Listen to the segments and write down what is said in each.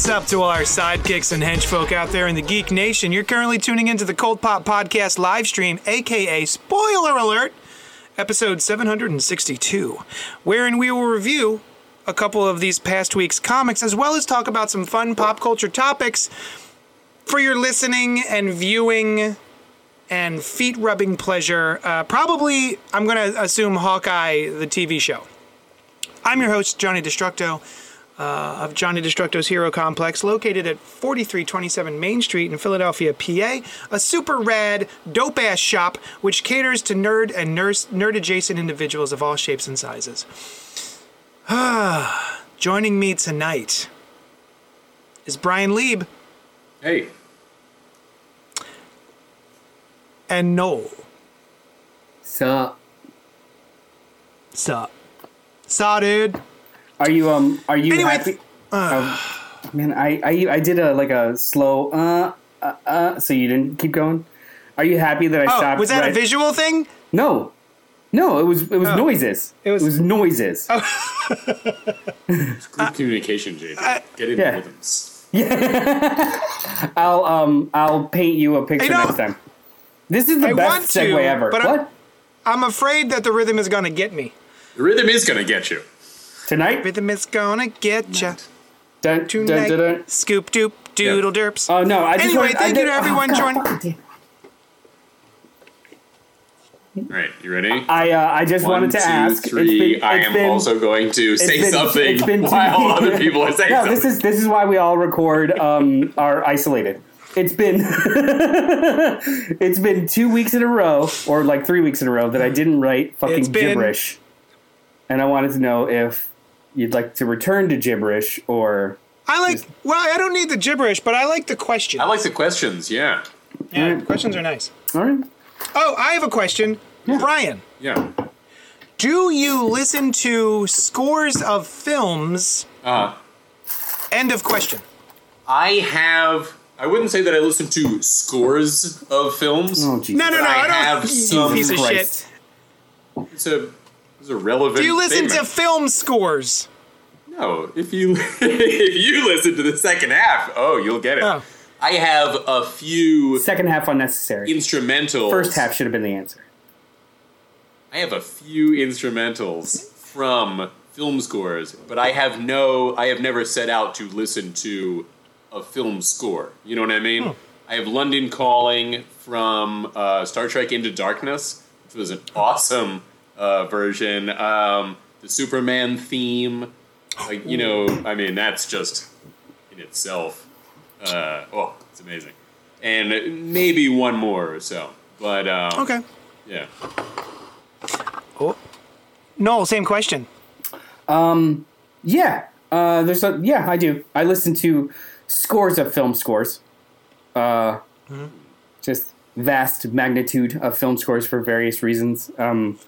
What's up to all our sidekicks and henchfolk out there in the Geek Nation? You're currently tuning into the Cold Pop Podcast live stream, aka Spoiler Alert, episode 762, wherein we will review a couple of these past week's comics as well as talk about some fun pop culture topics for your listening and viewing and feet rubbing pleasure. Uh, probably, I'm going to assume Hawkeye, the TV show. I'm your host, Johnny Destructo uh, of Johnny Destructo's Hero Complex, located at 4327 Main Street in Philadelphia, PA. A super rad, dope ass shop which caters to nerd and nerd adjacent individuals of all shapes and sizes. Joining me tonight is Brian Lieb Hey, and Noel. So, Sup? Saw, dude. Are you um are you Anyway, happy? Oh, man, I, I I did a like a slow uh uh, uh so you didn't keep going. Are you happy that I Oh, stopped? was that a visual thing? No, no, it was it was noises. It was- noises. it's group communication, JJ. Get into yeah. rhythms. I'll um I'll paint you a picture next time. This is the I want best to, segue ever. but I'm- I'm afraid that the rhythm is gonna get me. The rhythm is gonna get you. Tonight? Rhythm is gonna get ya. Dun, dun, Tonight. dun, dun. Scoop doop doodle derps. Oh no! I just Anyway, wanted- I thank you to everyone oh, God, joining- fucking damn. All right, you ready? I uh, I just One, wanted to two, ask. three. It's been, I it's am been- also going to say it's been- something it's been two- while other people are saying No, something. this is this is why we all record um are isolated. It's been it's been two weeks in a row, or like three weeks in a row, that I didn't write It's fucking been- gibberish, and I wanted to know if you'd like to return to gibberish or I like. Well, I don't need the gibberish, but I like the question. I like the questions. Yeah, yeah, questions are nice. all right. Oh, I have a question, Brian. yeah. Do you listen to scores of films? Uh, End of question. I have. I wouldn't say that I listen to scores of films. Oh Jesus! No, no, no. I I, don't. have you some piece of Christ. shit. It's a. It's a relevant. Do you listen to film scores? No, if you if you listen to the second half, oh, you'll get it. Oh. I have a few Second half unnecessary. instrumentals. First half should have been the answer. I have a few instrumentals from film scores, but I have no. I have never set out to listen to a film score. You know what I mean? I have London Calling from uh, Star Trek Into Darkness, which was an awesome uh, version. Um, the Superman theme, like you know, I mean, that's just in itself. Uh, oh, it's amazing. And maybe one more or so, but um, Okay. yeah. Oh, no, same question. Um, Yeah, uh, there's a yeah. I do. I listen to scores of film scores. Uh, just vast magnitude of film scores for various reasons. Um,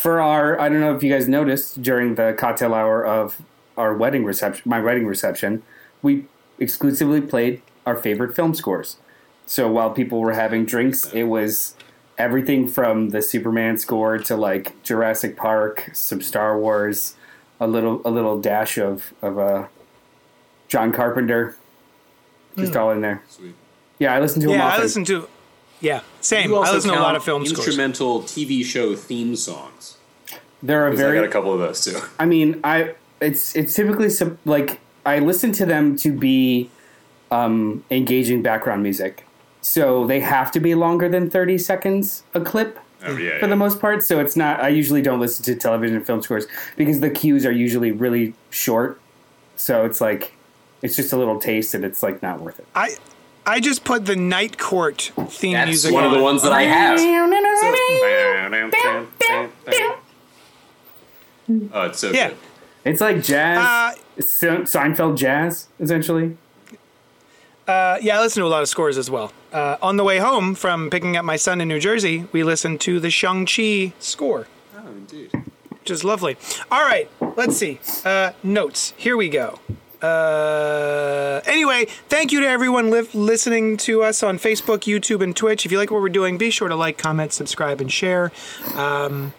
for our, I don't know if you guys noticed during the cocktail hour of our wedding reception, my wedding reception, we exclusively played our favorite film scores. So while people were having drinks, it was everything from the Superman score to like Jurassic Park, some Star Wars, a little a little dash of of uh, John Carpenter, just all in there. Sweet. Yeah, I listen to him Yeah, I often. listen to. Yeah, same. I listen to a lot of film scores. instrumental TV show theme songs. there are 'Cause I got a couple of those too. I mean, I it's it's typically some, like I listen to them to be um, engaging background music, so they have to be longer than thirty seconds a clip Oh, yeah, for yeah. the most part. So it's not. I usually don't listen to television film scores because the cues are usually really short. So it's like it's just a little taste, and it's like not worth it. I I just put the Night Court theme music. That's music one of the ones that I have. Oh, it's so Yeah. good. It's like jazz, Uh, Seinfeld jazz, essentially. Uh, yeah, I listen to a lot of scores as well. Uh, on the way home from picking up my son in New Jersey, we listened to the Shang-Chi score, Oh, indeed. which is lovely. All right, let's see. Uh, notes. Here we go. Uh, anyway, thank you to everyone li- listening to us on Facebook, YouTube, and Twitch. If you like what we're doing, be sure to like, comment, subscribe, and share. Um,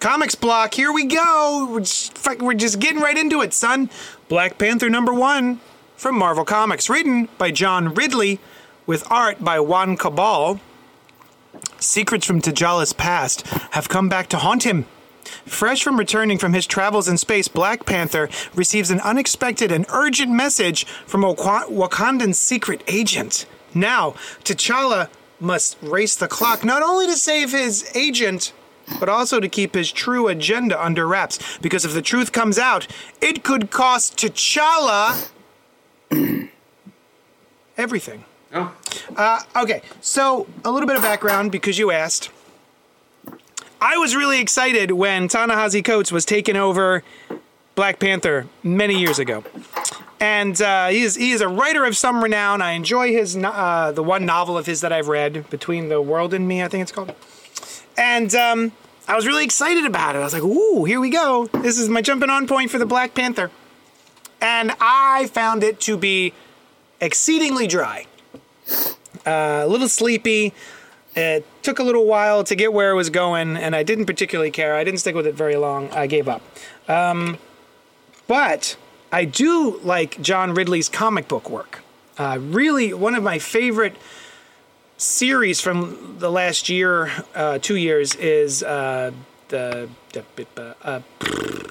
comics block. Here we go. We're just, we're just getting right into it, son. Black Panther number one from Marvel Comics, written by John Ridley, with art by Juan Cabal. Secrets from T'Challa's past have come back to haunt him. Fresh from returning from his travels in space, Black Panther receives an unexpected and urgent message from Wak- Wakandan secret agent. Now, T'Challa must race the clock not only to save his agent, but also to keep his true agenda under wraps. Because if the truth comes out, it could cost T'Challa everything. Oh, uh, Okay, so a little bit of background because you asked. I was really excited when Ta-Nehisi Coates was taking over Black Panther many years ago, and uh, he is he is a writer of some renown. I enjoy his uh, the one novel of his that I've read, Between the World and Me, I think it's called, and um, I was really excited about it. I was like, "Ooh, here we go! This is my jumping on point for the Black Panther," and I found it to be exceedingly dry a little sleepy. It took a little while to get where it was going, and I didn't particularly care. I didn't stick with it very long. I gave up. Um, but I do like John Ridley's comic book work. Uh, really, one of my favorite series from the last year, uh, two years, is uh, the, the uh,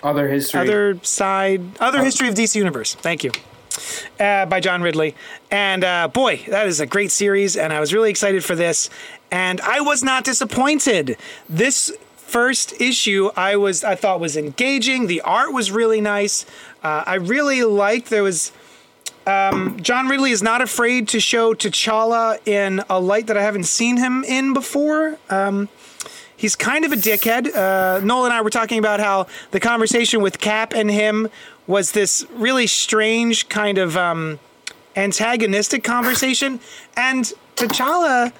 Other history. other side, other history of DC Universe. Thank you. Uh, by John Ridley. And uh, boy, that is a great series, and I was really excited for this. And I was not disappointed. This first issue, I was I thought was engaging. The art was really nice. Uh, I really liked there was. Um, John Ridley is not afraid to show T'Challa in a light that I haven't seen him in before. Um, he's kind of a dickhead. Uh, Noel and I were talking about how the conversation with Cap and him was this really strange kind of um, antagonistic conversation, and T'Challa,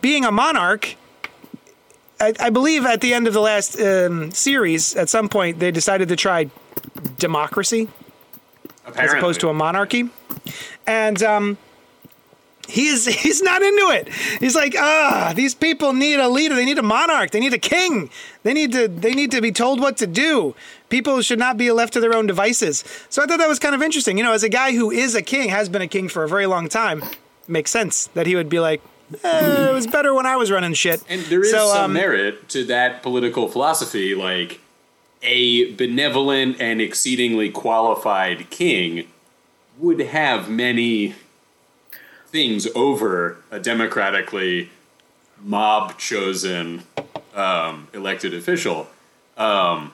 being a monarch, I, I believe at the end of the last um, series, at some point they decided to try democracy apparently. as opposed to a monarchy. And um, he's he's not into it. He's like, ah, these people need a leader. They need a monarch. They need a king. They need to they need to be told what to do. People should not be left to their own devices. So I thought that was kind of interesting. You know, as a guy who is a king, has been a king for a very long time, makes sense that he would be like, eh, it was better when I was running shit. And there is So, some um, merit to that political philosophy. Like a benevolent and exceedingly qualified king would have many things over a democratically mob chosen um, elected official. Um,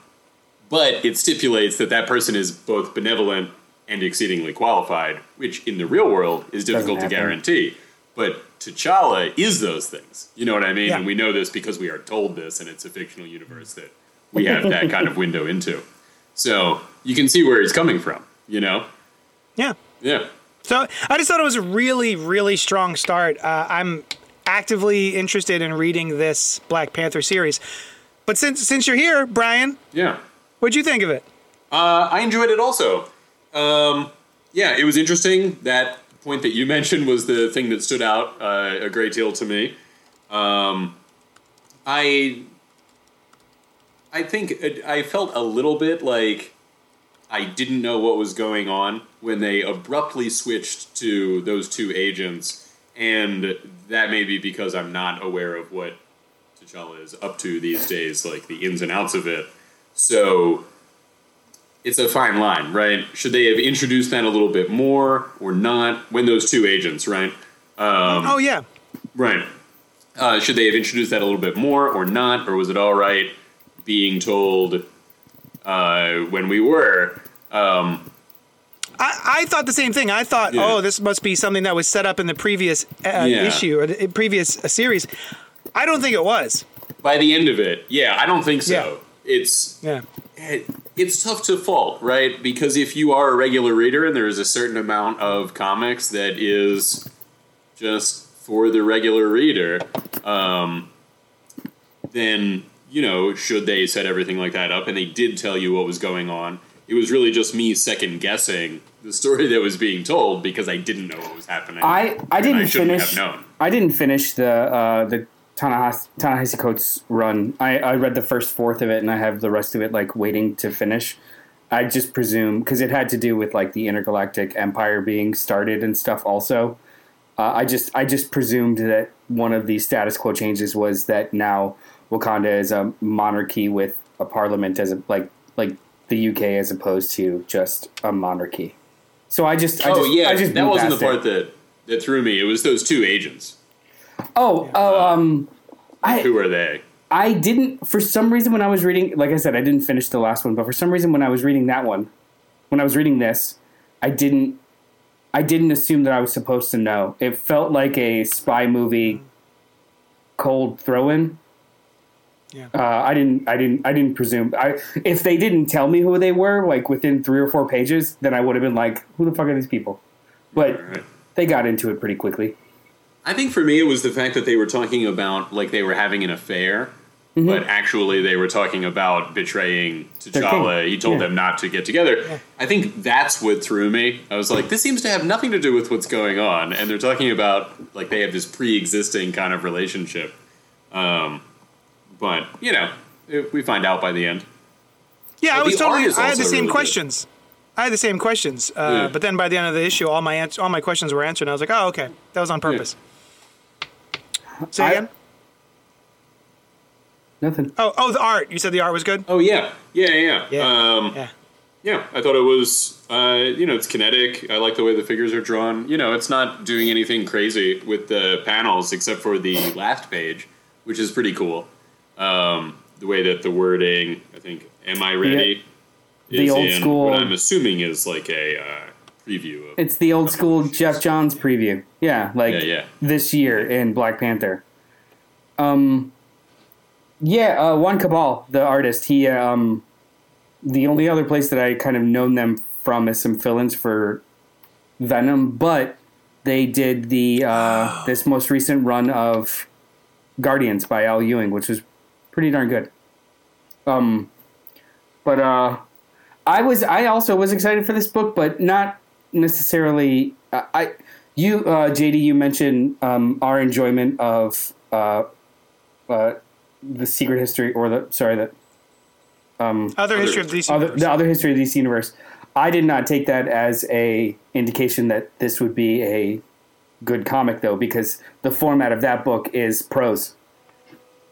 but it stipulates that that person is both benevolent and exceedingly qualified, which in the real world is difficult to guarantee. But T'Challa is those things. You know what I mean? Yeah. And we know this because we are told this, and it's a fictional universe that we have that kind of window into. So you can see where he's coming from, you know? Yeah. Yeah. So I just thought it was a really, really strong start. Uh, I'm actively interested in reading this Black Panther series. But since since you're here, Brian, Yeah. What'd you think of it? Uh, I enjoyed it also. Um, yeah, it was interesting. That point that you mentioned was the thing that stood out uh, a great deal to me. Um, I I think I felt a little bit like I didn't know what was going on when they abruptly switched to those two agents, and that may be because I'm not aware of what T'Challa is up to these days, like the ins and outs of it. So it's a fine line, right? Should they have introduced that a little bit more or not? When those two agents, right? Um, oh yeah, Right. Uh, should they have introduced that a little bit more or not? Or was it all right being told uh, when we were? Um, I, I thought the same thing. I thought, Yeah. oh, this must be something that was set up in the previous uh, Yeah. issue or the previous uh, series. I don't think it was. by the end of it, yeah, I don't think so. It's Yeah. it, it's tough to fault, right? Because if you are a regular reader and there is a certain amount of comics that is just for the regular reader, um, then you know, should they set everything like that up? And they did tell you what was going on. It was really just me second guessing the story that was being told because I didn't know what was happening. I I didn't shouldn't finish. Have known. I didn't finish the uh, the Ta-Nehisi Ta-Nehisi Coates run. I, I read the first fourth of it, and I have the rest of it like waiting to finish. I just presume because it had to do with like the intergalactic empire being started and stuff. Also, uh, I just I just presumed that one of the status quo changes was that now Wakanda is a monarchy with a parliament as a like like the UK as opposed to just a monarchy. So I just I oh just, yeah, I just that wasn't the past it. part that that threw me. It was those two agents. Oh, oh, um, I Who are they? I didn't for some reason when I was reading, like I said, I didn't finish the last one, but for some reason when I was reading that one, when I was reading this, I didn't, I didn't assume that I was supposed to know. It felt like a spy movie, cold throw-in. Yeah. Uh, I didn't, I didn't, I didn't presume. I if they didn't tell me who they were, like within three or four pages, then I would have been like, "Who the fuck are these people?" But Alright. they got into it pretty quickly. I think for me, it was the fact that they were talking about like they were having an affair, but actually they were talking about betraying T'Challa. He told Yeah. them not to get together. I think that's what threw me. I was like, this seems to have nothing to do with what's going on, and they're talking about like they have this pre-existing kind of relationship. Um, but you know, if we find out by the end. Yeah, I was totally. I had the same really good. questions. I had the same questions, uh, Yeah. but then by the end of the issue, all my ans- all my questions were answered. And I was like, oh, okay, that was on purpose. Say I- again. Nothing. Oh, oh, the art. You said the art was good. Oh yeah, yeah, yeah. Yeah. Um, Yeah. Yeah, I thought it was, uh, you know, it's kinetic. I like the way the figures are drawn. You know, it's not doing anything crazy with the panels except for the last page, which is pretty cool. Um, the way that the wording, I think, "Am I ready?" The is old in school- What I'm assuming is like a uh, preview of. It's the old school Geoff Johns preview. Yeah, like Yeah, yeah. this year in Black Panther. Um, yeah, uh, Juan Cabal, the artist, he um, the only other place that I kind of known them from is some fill-ins for Venom, but they did the uh, this most recent run of Guardians by Al Ewing, which was pretty darn good. Um, but uh, I was I also was excited for this book, but not necessarily. I, I you uh, JD you mentioned um, our enjoyment of uh, uh, the secret history or the sorry the Other history of DC. other, universe. the other history of DC universe. I did not take that as a indication that this would be a good comic though, because the format of that book is prose.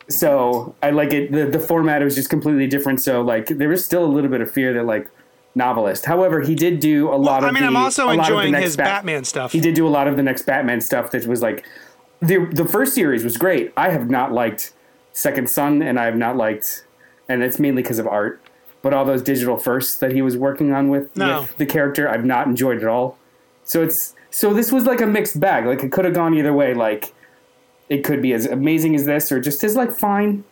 So I like it. The, the format was just completely different. So like there was still a little bit of fear that like novelist. However, he did do a lot I of. mean, the, I'm also a lot of the enjoying his Bat- Batman stuff. He did do a lot of the next Batman stuff that was like the the first series was great. I have not liked Second Son, and I have not liked, and it's mainly because of art. But all those digital firsts that he was working on with, No. with the character, I've not enjoyed at all. So it's so this was like a mixed bag. Like it could have gone either way. Like it could be as amazing as this, or just as like fine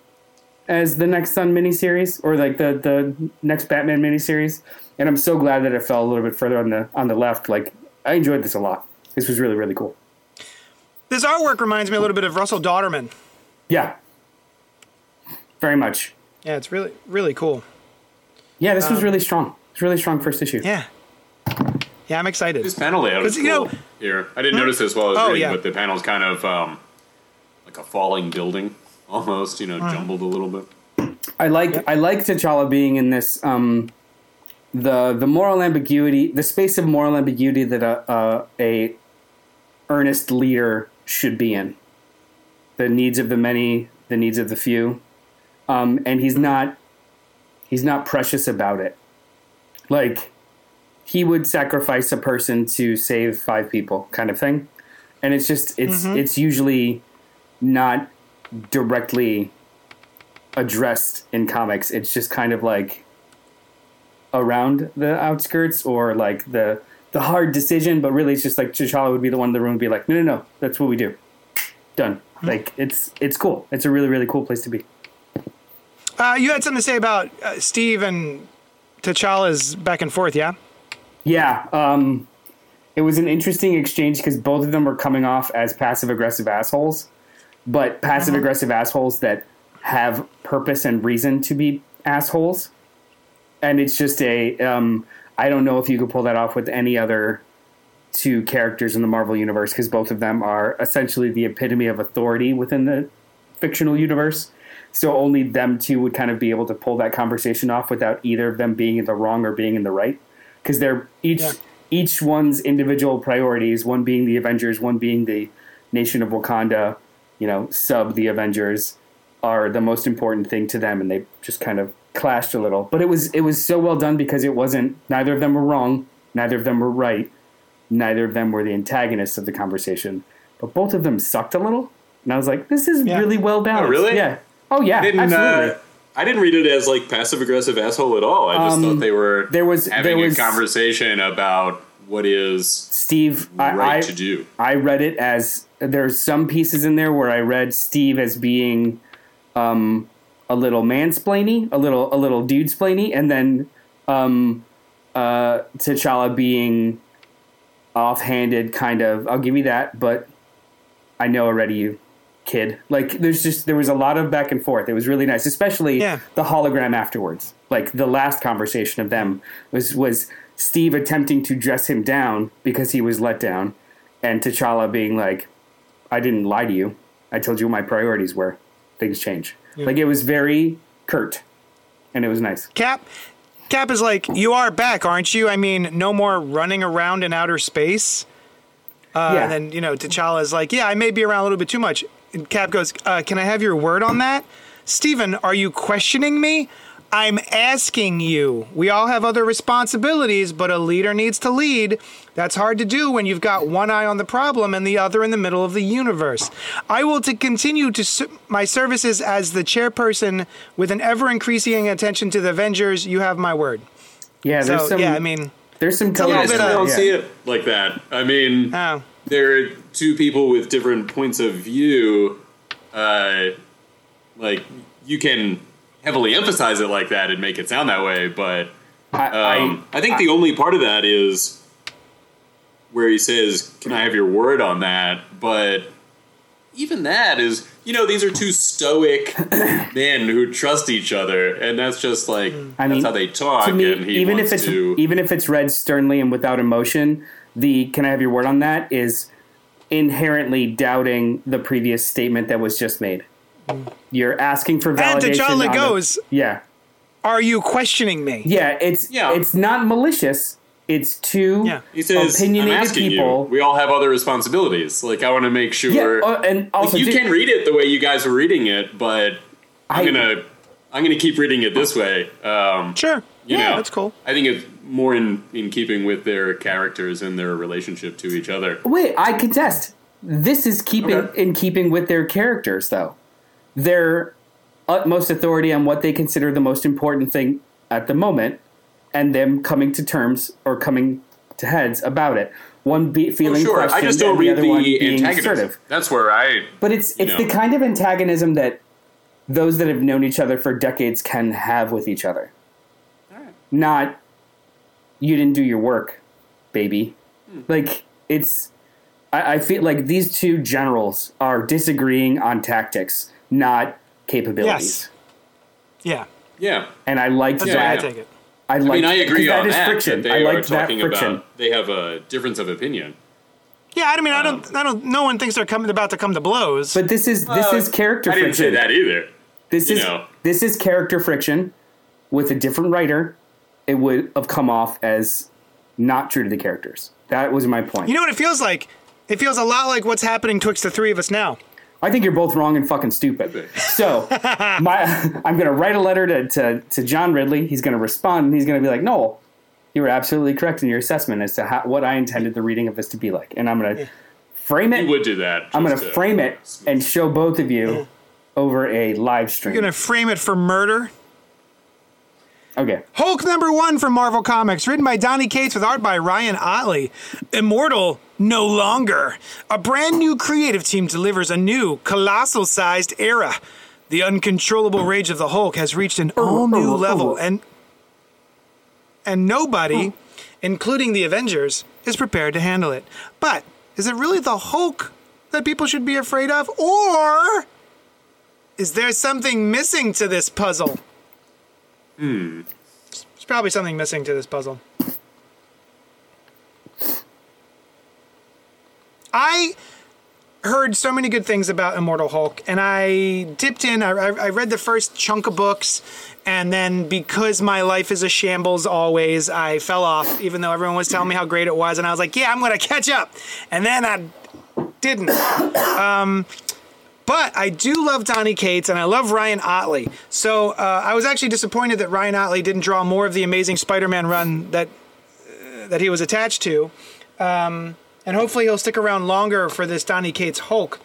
as the next Sun miniseries, or like the the next Batman miniseries. And I'm so glad that it fell a little bit further on the on the left. Like I enjoyed this a lot. This was really really cool. This artwork reminds me a little bit of Russell Dauterman. Yeah, very much. Yeah, it's really really cool. Yeah, this was really strong. It's really strong first issue. Um, Yeah. Yeah, I'm excited. This panel layout is 'Cause, cool. you know- Here, I didn't notice this while I was Oh, reading, yeah. but the panel's kind of um, like a falling building, almost. You know, jumbled a little bit. I like I like T'Challa being in this um, the the moral ambiguity, the space of moral ambiguity that a, a a earnest leader should be in. The needs of the many, the needs of the few, um, and he's not he's not precious about it. Like he would sacrifice a person to save five people, kind of thing, and it's just it's it's usually not directly addressed in comics. It's just kind of like around the outskirts or like the the hard decision, but really it's just like T'Challa would be the one in the room and be like, no, no, no, that's what we do. Done. Like it's it's cool. It's a really really cool place to be. Uh, you had something to say about uh, Steve and T'Challa's back and forth, yeah? Yeah, um, it was an interesting exchange because both of them were coming off as passive aggressive assholes, but passive aggressive assholes that have purpose and reason to be assholes. And it's just a, um, I don't know if you could pull that off with any other two characters in the Marvel universe because both of them are essentially the epitome of authority within the fictional universe. So only them two would kind of be able to pull that conversation off without either of them being in the wrong or being in the right because they're each Yeah. each one's individual priorities. One being the Avengers, one being the nation of Wakanda. You know, sub the Avengers are the most important thing to them, and they just kind of clashed a little. But it was it was so well done because it wasn't neither of them were wrong, neither of them were right, neither of them were the antagonists of the conversation, but both of them sucked a little. And I was like, this is Yeah. really well balanced. Oh, really? Yeah. Oh yeah, I didn't. absolutely. Uh, I didn't read it as like passive aggressive asshole at all. I just thought they were Um, there was- having there was- a conversation about what is Steve, I, right I, to do. I read it as there's some pieces in there where I read Steve as being um, a little mansplainy, a little a little dude splainy, and then um, uh, T'Challa being offhanded, kind of. I'll give you that, but I know already, you kid. Like there's just there was a lot of back and forth. It was really nice, especially Yeah. the hologram afterwards. Like the last conversation of them was was Steve attempting to dress him down because he was let down, and T'Challa being like, "I didn't lie to you. I told you what my priorities were. Things change." Like it was very curt, and it was nice. Cap Cap is like, "You are back, aren't you? I mean, no more running around in outer space." Uh, Yeah. And then you know, T'Challa is like, "Yeah, I may be around a little bit too much." And Cap goes, uh, "Can I have your word on that, Steven, Are you questioning me?" I'm asking you. We all have other responsibilities, but a leader needs to lead. That's hard to do when you've got one eye on the problem and the other in the middle of the universe. I will to continue to s- my services as the chairperson with an ever increasing attention to the Avengers. You have my word. Yeah, there's So some. yeah, I mean, there's some a color. little I bit still of- don't yeah. see it like that. I mean, oh, there are two people with different points of view. Uh, like you can heavily emphasize it like that and make it sound that way, but I, um, I, think the only part of that is where he says, "Can I have your word on that?" But even that is, you know, these are two stoic men who trust each other, and that's just like I that's mean, how they talk. to me, and he even wants if it's to. even if it's read sternly and without emotion, the "Can I have your word on that?" is inherently doubting the previous statement that was just made. You're asking for validation. and validation. T'Challa on the- goes, yeah, "Are you questioning me?" yeah. It's Yeah. it's not malicious. It's two Yeah. he says, "I'm opinionated asking people. you. We all have other responsibilities. Like I want to make sure." yeah, uh, and also like, you ju- can read it the way you guys are reading it, but I'm I- gonna I'm gonna keep reading it this way. Um, Sure. you yeah, know, that's cool. I think it's more in in keeping with their characters and their relationship to each other. Wait, I contest. This is keeping Okay. in keeping with their characters, though. Their utmost authority on what they consider the most important thing at the moment, and them coming to terms or coming to heads about it. One be, Oh, feeling sure, I just don't and the read other one the being antagonism. assertive. That's where I. But it's it's know. the kind of antagonism that those that have known each other for decades can have with each other. Not you didn't do your work, baby. Hmm. Like it's I, I feel like these two generals are disagreeing on tactics, not capabilities. Yes. Yeah. Yeah, And I liked That's that. the way I take it. I I mean, I agree because on that is that. friction. That I they are liked that talking friction. about. They have a difference of opinion. Yeah, I mean, I don't, I don't. No one thinks they're coming about to come to blows. But this is this Uh, is character I didn't friction. say that either. This you is know. this is character friction with a different writer. It would have come off as not true to the characters. That was my point. you know what it feels like? It feels a lot like what's happening twixt the three of us now. I think you're both wrong and fucking stupid. So, my I'm going to write a letter to, to, to John Ridley. He's going to respond and he's going to be like, "No, you were absolutely correct in your assessment as to how, what I intended the reading of this to be like." And I'm going to frame it. You would do that. I'm going just to to- frame it and show both of you over a live stream. You're gonna frame it for murder. okay. Hulk number one from Marvel Comics, written by Donny Cates with art by Ryan Ottley. Immortal no longer. A brand new creative team delivers a new, colossal sized era. The uncontrollable rage of the Hulk has reached an all new level, and and nobody, including the Avengers, is prepared to handle it. But is it really the Hulk that people should be afraid of, or is there something missing to this puzzle? Hmm. There's probably something missing to this puzzle. I heard so many good things about Immortal Hulk, and I dipped in. I, I, read the first chunk of books, and then because my life is a shambles always, I fell off, even though everyone was telling me how great it was, and I was like, yeah, I'm going to catch up. And then I didn't. Um, but I do love Donny Cates and I love Ryan Ottley. So uh, I was actually disappointed that Ryan Ottley didn't draw more of the Amazing Spider-Man run that uh, that he was attached to. Um, and hopefully he'll stick around longer for this Donny Cates Hulk.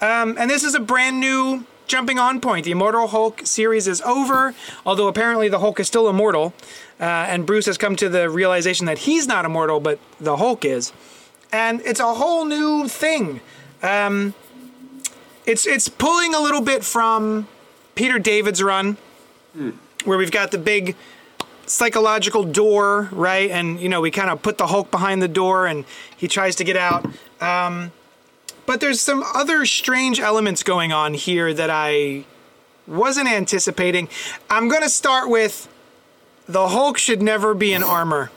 Um, and this is a brand new jumping on point. The Immortal Hulk series is over, although apparently the Hulk is still immortal. Uh, and Bruce has come to the realization that he's not immortal, but the Hulk is. And it's a whole new thing. Um, it's it's pulling a little bit from Peter David's run, where we've got the big psychological door, right? And you know we kind of put the Hulk behind the door, and he tries to get out. Um, but there's some other strange elements going on here that I wasn't anticipating. I'm gonna start with the Hulk should never be in armor.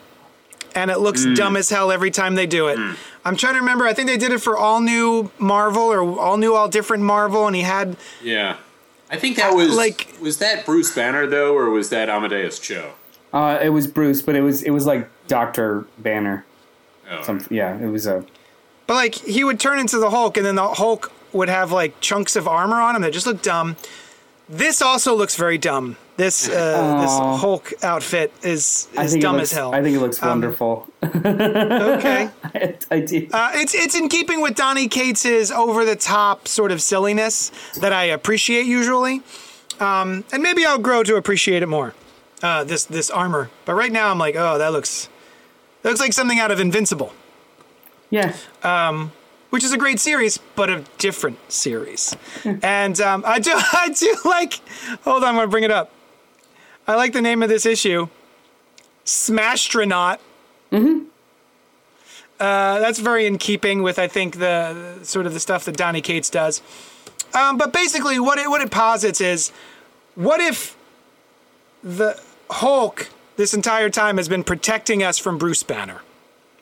And it looks dumb as hell every time they do it. I'm trying to remember. I think they did it for all new Marvel or all new, all different Marvel, and he had Yeah. I think that was like- was that Bruce Banner though, or was that Amadeus Cho? Uh, it was Bruce, but it was it was like Doctor Banner. Oh, Some, yeah, it was a. But like he would turn into the Hulk, and then the Hulk would have like chunks of armor on him that just looked dumb. This also looks very dumb. This uh, this Hulk outfit is is dumb looks, as hell. I think it looks Um, wonderful. okay. I, I do. Uh, it's it's in keeping with Donny Cates's over the top sort of silliness that I appreciate usually, um, and maybe I'll grow to appreciate it more. Uh, this this armor, but right now I'm like, oh, that looks that looks like something out of Invincible, yeah. which is a great series, but a different series. and um, I do I do like. Hold on, I'm gonna bring it up. I like the name of this issue, Smashtronaut. Uh, that's very in keeping with I think the, the sort of the stuff that Donny Cates does. Um, but basically, what it what it posits is, what if the Hulk this entire time has been protecting us from Bruce Banner,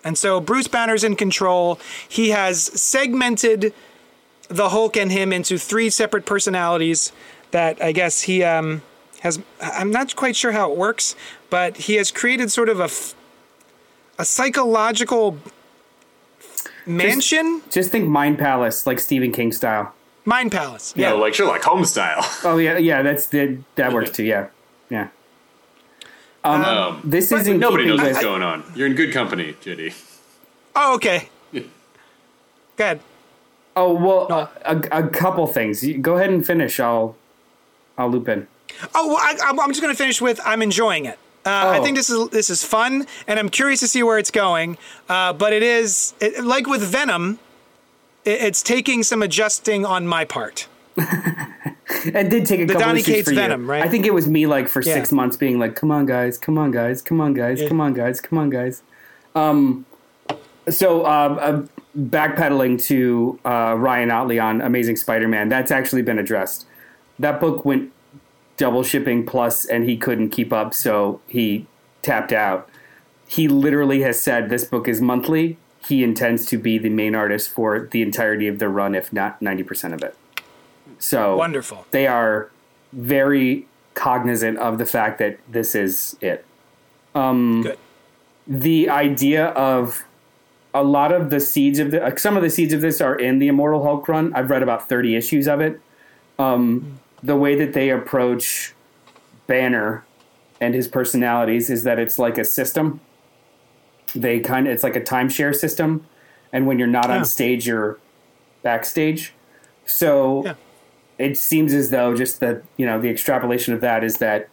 and so Bruce Banner's in control. He has segmented the Hulk and him into three separate personalities that I guess he um, has. I'm not quite sure how it works, but he has created sort of a, a psychological mansion, Just think Mind Palace, like Stephen King style. mind palace. you Yeah, know, like Sherlock Holmes style. Oh yeah, yeah. That's the that works too. Yeah, yeah. Um, Um, this is in Nobody keeping knows what's going on. You're in good company, JD. Oh, okay. Yeah. Good. Oh well, No. a, a couple things. Go ahead and finish. I'll I'll loop in. Oh, well, I, I'm- I'm just going to finish with I'm enjoying it. Uh, I Oh. think this is this is fun, and I'm curious to see where it's going. Uh, but it is it, like with Venom, it, it's taking some adjusting on my part. It did take a couple Donny issues Cates for you. Right? I think it was me like for Yeah. six months being like, "Come on, guys! Come on, guys! Come on, guys! Yeah. Come on, guys! Come on, guys!" Um, so um, uh, backpedaling to uh, Ryan Ottley on Amazing Spider-Man, that's actually been addressed. That book went double shipping plus, and he couldn't keep up, so he tapped out. He literally has said this book is monthly. He intends to be the main artist for the entirety of the run, if not ninety percent of it. So Wonderful. they are very cognizant of the fact that this is it. Good. The idea of a lot of the seeds of the like some of the seeds of this are in the Immortal Hulk run. I've read about thirty issues of it. Um, the way that they approach Banner and his personalities is that it's like a system. They kind of it's like a timeshare system, and when you're not Yeah. on stage, you're backstage. So Yeah. It seems as though just the you know the extrapolation of that is that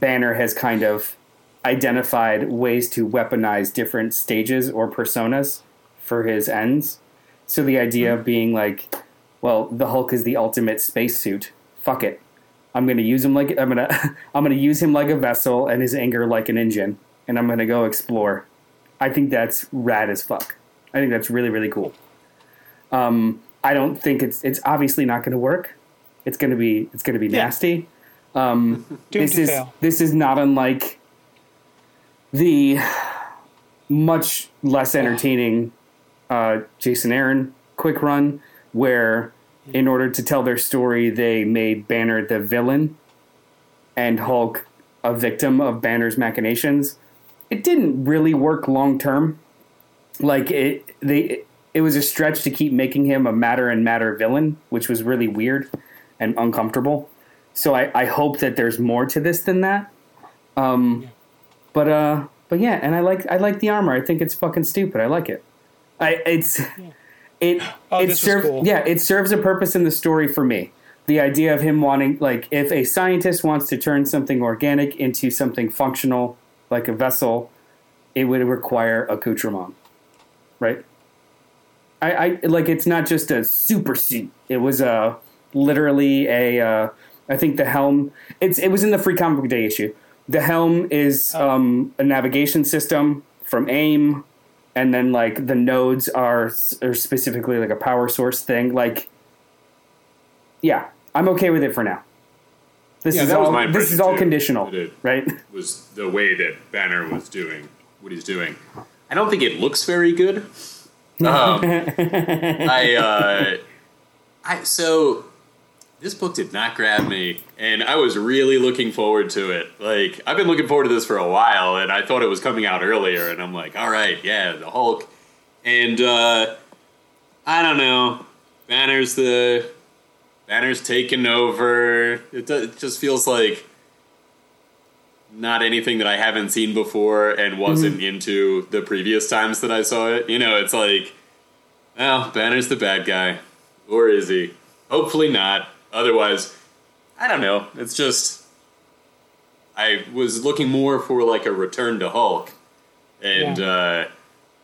Banner has kind of identified ways to weaponize different stages or personas for his ends. So the idea of being like well, the Hulk is the ultimate spacesuit. Fuck it. I'm gonna use him like I'm gonna I'm gonna use him like a vessel and his anger like an engine, and I'm gonna go explore. I think that's rad as fuck. I think that's really really cool. Um, I don't think it's it's obviously not going to work. It's going to be it's to be Yeah. nasty. Um, this is fail. this is not unlike the much less entertaining uh, Jason Aaron quick run, where in order to tell their story, they made Banner the villain and Hulk a victim of Banner's machinations. It didn't really work long term. Like it, they it was a stretch to keep making him a matter and matter villain, which was really weird and uncomfortable. So I, I hope that there's more to this than that. Um, but uh, but yeah, and I like I like the armor. I think it's fucking stupid. I like it. I it's it Oh, it serves cool. yeah it serves a purpose in the story for me. The idea of him wanting like if a scientist wants to turn something organic into something functional like a vessel, it would require accoutrement, right? I, I like it's not just a super suit. It was a literally a. Uh, I think the helm. It's it was in the free comic book day issue. The helm is um, a navigation system from AIM, and then like the nodes are, are specifically like a power source thing. Like, yeah, I'm okay with it for now. This Yeah, is all. This is all too. conditional, It right? was the way that Banner was doing what he's doing. I don't think it looks very good. Um, I, uh, I so this book did not grab me, and I was really looking forward to it. Like I've been looking forward to this for a while, and I thought it was coming out earlier, and I'm like, all right, yeah, the Hulk, and uh, I don't know, Banner's the Banner's taken over. It, do- it just feels like not anything that I haven't seen before and wasn't into the previous times that I saw it. You know, it's like, well, Banner's the bad guy. Or is he? Hopefully not. Otherwise, I don't know. It's just. I was looking more for like a return to Hulk. And, uh,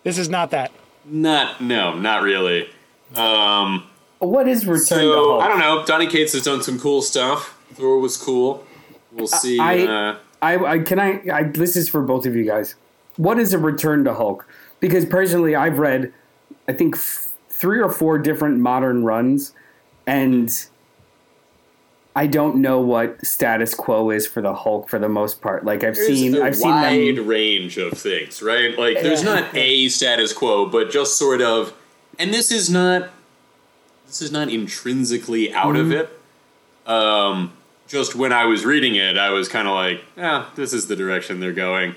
This is not that. not, no, not really. Um, What is Return to so, Hulk? I don't know. Donny Cates has done some cool stuff. Thor was cool. We'll see. I- uh, I, I can I, I this is for both of you guys. What is a return to Hulk? Because personally, I've read, I think f- three or four different modern runs, and I don't know what status quo is for the Hulk for the most part. Like I've There's seen, a I've seen a wide them. range of things, right? Like, there's not a status quo, but just sort of. And this is not. This is not intrinsically out of Mm-hmm. it. Um, just when I was reading it, I was kind of like, "Yeah, this is the direction they're going."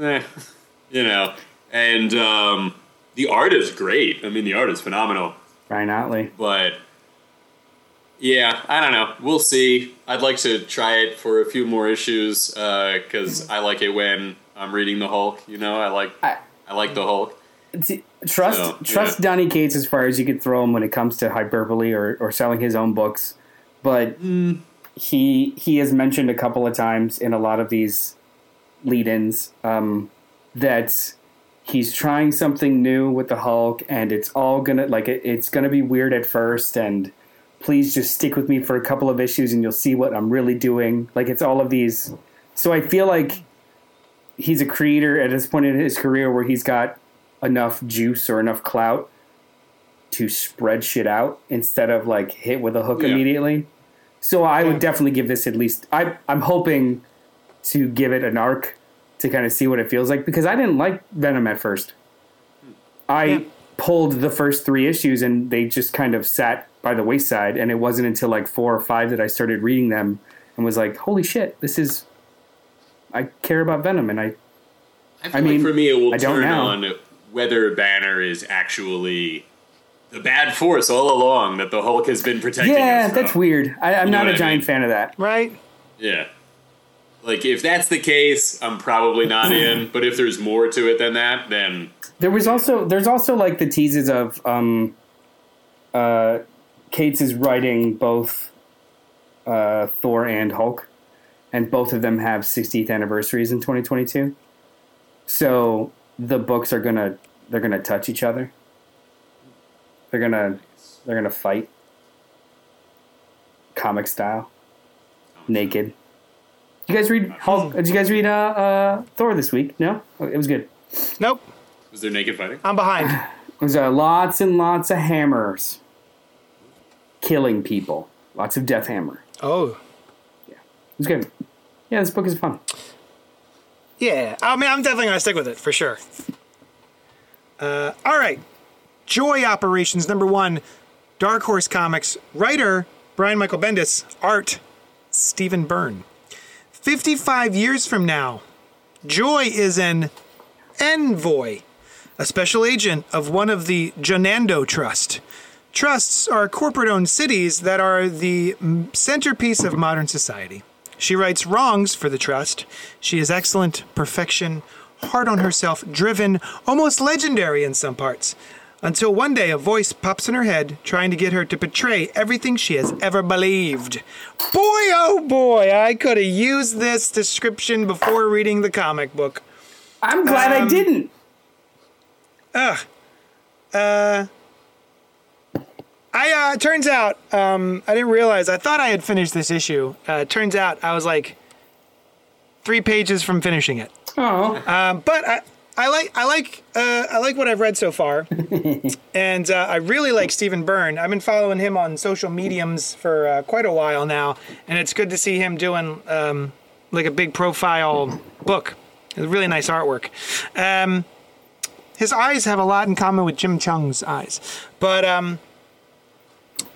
Eh, you know, and um, the art is great. I mean, the art is phenomenal. Ryan Ottley. But yeah, I don't know. We'll see. I'd like to try it for a few more issues because I like it when I'm reading the Hulk. You know, I like I- I, like the Hulk. T- Trust So, trust yeah. Donny Cates as far as you can throw him when it comes to hyperbole or, or selling his own books, but Mm. he he has mentioned a couple of times in a lot of these lead-ins um, that he's trying something new with the Hulk, and it's all gonna like it, it's gonna be weird at first, and please just stick with me for a couple of issues, and you'll see what I'm really doing. Like it's all of these. So I feel like he's a creator at this point in his career where he's got enough juice or enough clout to spread shit out instead of like hit with a hook Yeah. immediately. So I would definitely give this at least. I, I'm hoping to give it an arc to kind of see what it feels like because I didn't like Venom at first. I Yeah. pulled the first three issues and they just kind of sat by the wayside. And it wasn't until like four or five that I started reading them and was like, holy shit, this is. I care about Venom and I I, feel I mean, like for me, it will I don't turn know. on whether Banner is actually the bad force all along that the Hulk has been protecting. Yeah, from. that's weird. I, I'm You not a what I giant mean? fan of that. Right? Yeah. Like if that's the case, I'm probably not in. But if there's more to it than that, then There was also there's also like the teases of um, uh, Cates is writing both uh, Thor and Hulk, and both of them have 60th anniversaries in 2022. So the books are gonna they're gonna touch each other. They're gonna they're gonna fight comic style, naked. Did you guys read Hulk? Did you guys read uh, uh, Thor this week? No, it was good. Nope. Was there naked fighting? I'm behind. There's uh, lots and lots of hammers killing people. Lots of death hammer. Oh. yeah, it's good. Yeah, this book is fun. Yeah. I mean, I'm definitely going to stick with it for sure. Uh, all right. Joy Operations number one, Dark Horse Comics. Writer, Brian Michael Bendis. Art, Stephen Byrne. 55 years from now, Joy is an envoy, a special agent of one of the Jonando Trust. Trusts are corporate owned cities that are the centerpiece of modern society. She rights wrongs for the trust. She is excellent, perfection, hard on herself, driven, almost legendary in some parts. Until one day a voice pops in her head trying to get her to betray everything she has ever believed. Boy, oh boy, I could have used this description before reading the comic book. I'm glad I um, didn't. Uh, I uh turns out um I didn't realize I thought I had finished this issue. Uh turns out I was like 3 pages from finishing it. Oh, Um, but I, I like I like uh, I like what I've read so far, and uh, I really like Stephen Byrne. I've been following him on social mediums for uh, quite a while now, and it's good to see him doing um, like a big profile book. It's really nice artwork. Um, his eyes have a lot in common with Jim Cheung's eyes, but um,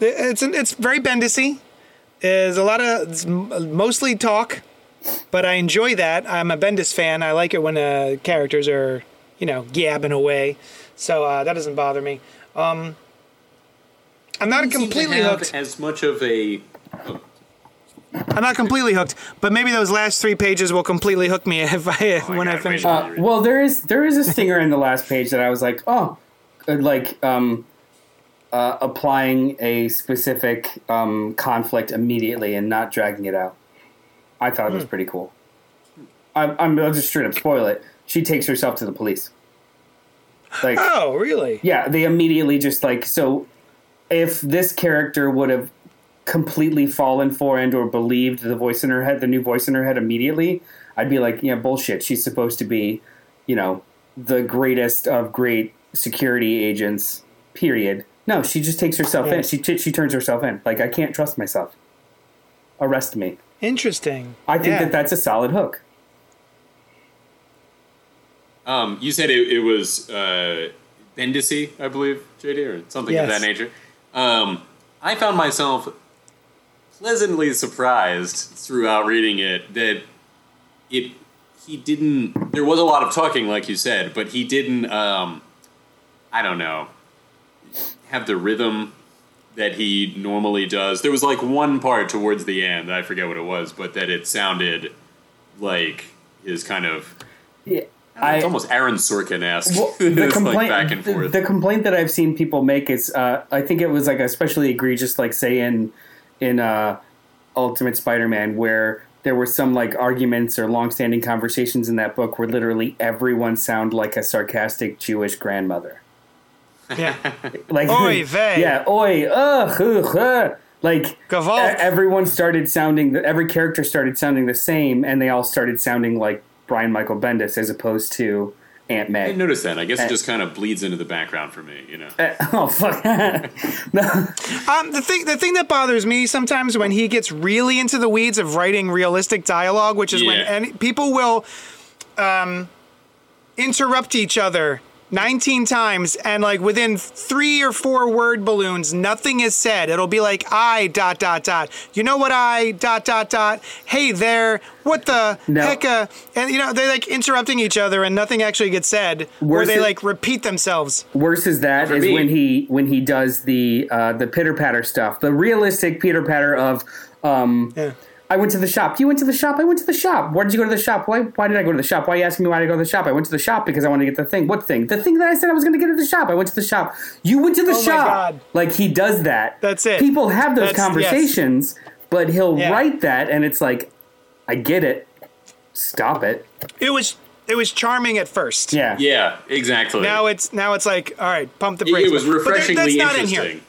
it's it's very Bendisy. There's a lot of it's mostly talk but I enjoy that. I'm a Bendis fan. I like it when uh, characters are, you know, gabbing away. So uh, that doesn't bother me. Um, I'm not completely have hooked. As much of a I'm not completely hooked, but maybe those last three pages will completely hook me if I when I finish. Uh, well, there is there is a stinger in the last page that I was like, oh, like um, uh, applying a specific um, conflict immediately and not dragging it out. I thought Hmm. it was pretty cool. I'm, I'm I'll just straight up spoil it. She takes herself to the police. Like, Oh, really? yeah, they immediately just like so. If this character would have completely fallen for and or believed the voice in her head, the new voice in her head immediately, I'd be like, yeah, bullshit. She's supposed to be, you know, the greatest of great security agents. Period. No, she just takes herself in. She t- she turns herself in. Like I can't trust myself. Arrest me. Interesting. I think Yeah. that that's a solid hook. Um, you said it, it was uh, Bendisi, I believe, JD, or something of that nature. Um, I found myself pleasantly surprised throughout reading it that it he didn't. There was a lot of talking, like you said, but he didn't. Um, I don't know. Have the rhythm that he normally does. There was like one part towards the end, I forget what it was, but that it sounded like his kind of Yeah. it's almost Aaron Sorkin esque. Well, the complaint, like the- The, complaint that I've seen people make is, uh, I think it was like especially egregious, like say in in uh, Ultimate Spider-Man, where there were some like arguments or long-standing conversations in that book where literally everyone sounded like a sarcastic Jewish grandmother. Yeah. Like, Oy vey. yeah, oi, ugh, ugh, ugh. like Gewalt. e- everyone started sounding. Every character started sounding the same, and they all started sounding like Brian Michael Bendis as opposed to Aunt I May. didn't notice that. I guess it just kind of bleeds into the background for me, you know. oh fuck! no, Um, the thing, the thing that bothers me sometimes when he gets really into the weeds of writing realistic dialogue, which is when Yeah. and people will um, interrupt each other 19 times, and like within three or four word balloons, nothing is said. It'll be like I dot dot dot. You know what I dot dot dot. Hey there, what the No. heck? Uh, and you know they're like interrupting each other, and nothing actually gets said, or Worse they is- like repeat themselves. worse is that For is me- when he when he does the uh, the pitter patter stuff, the realistic pitter patter of. Um, Yeah. I went to the shop. You went to the shop. I went to the shop. Why did you go to the shop? Why? Why did I go to the shop? Why are you asking me why did I go to the shop? I went to the shop because I wanted to get the thing. What thing? The thing that I said I was going to get at the shop. I went to the shop. You went to the Oh my shop. God. Like he does that. That's it. People have those That's- yes. conversations, but he'll Yeah. write that, and it's like, I get it. Stop it. It was it was charming at first. Yeah. Yeah, exactly. Now it's now it's like all right, pump the brakes. it was But refreshingly that's not in here.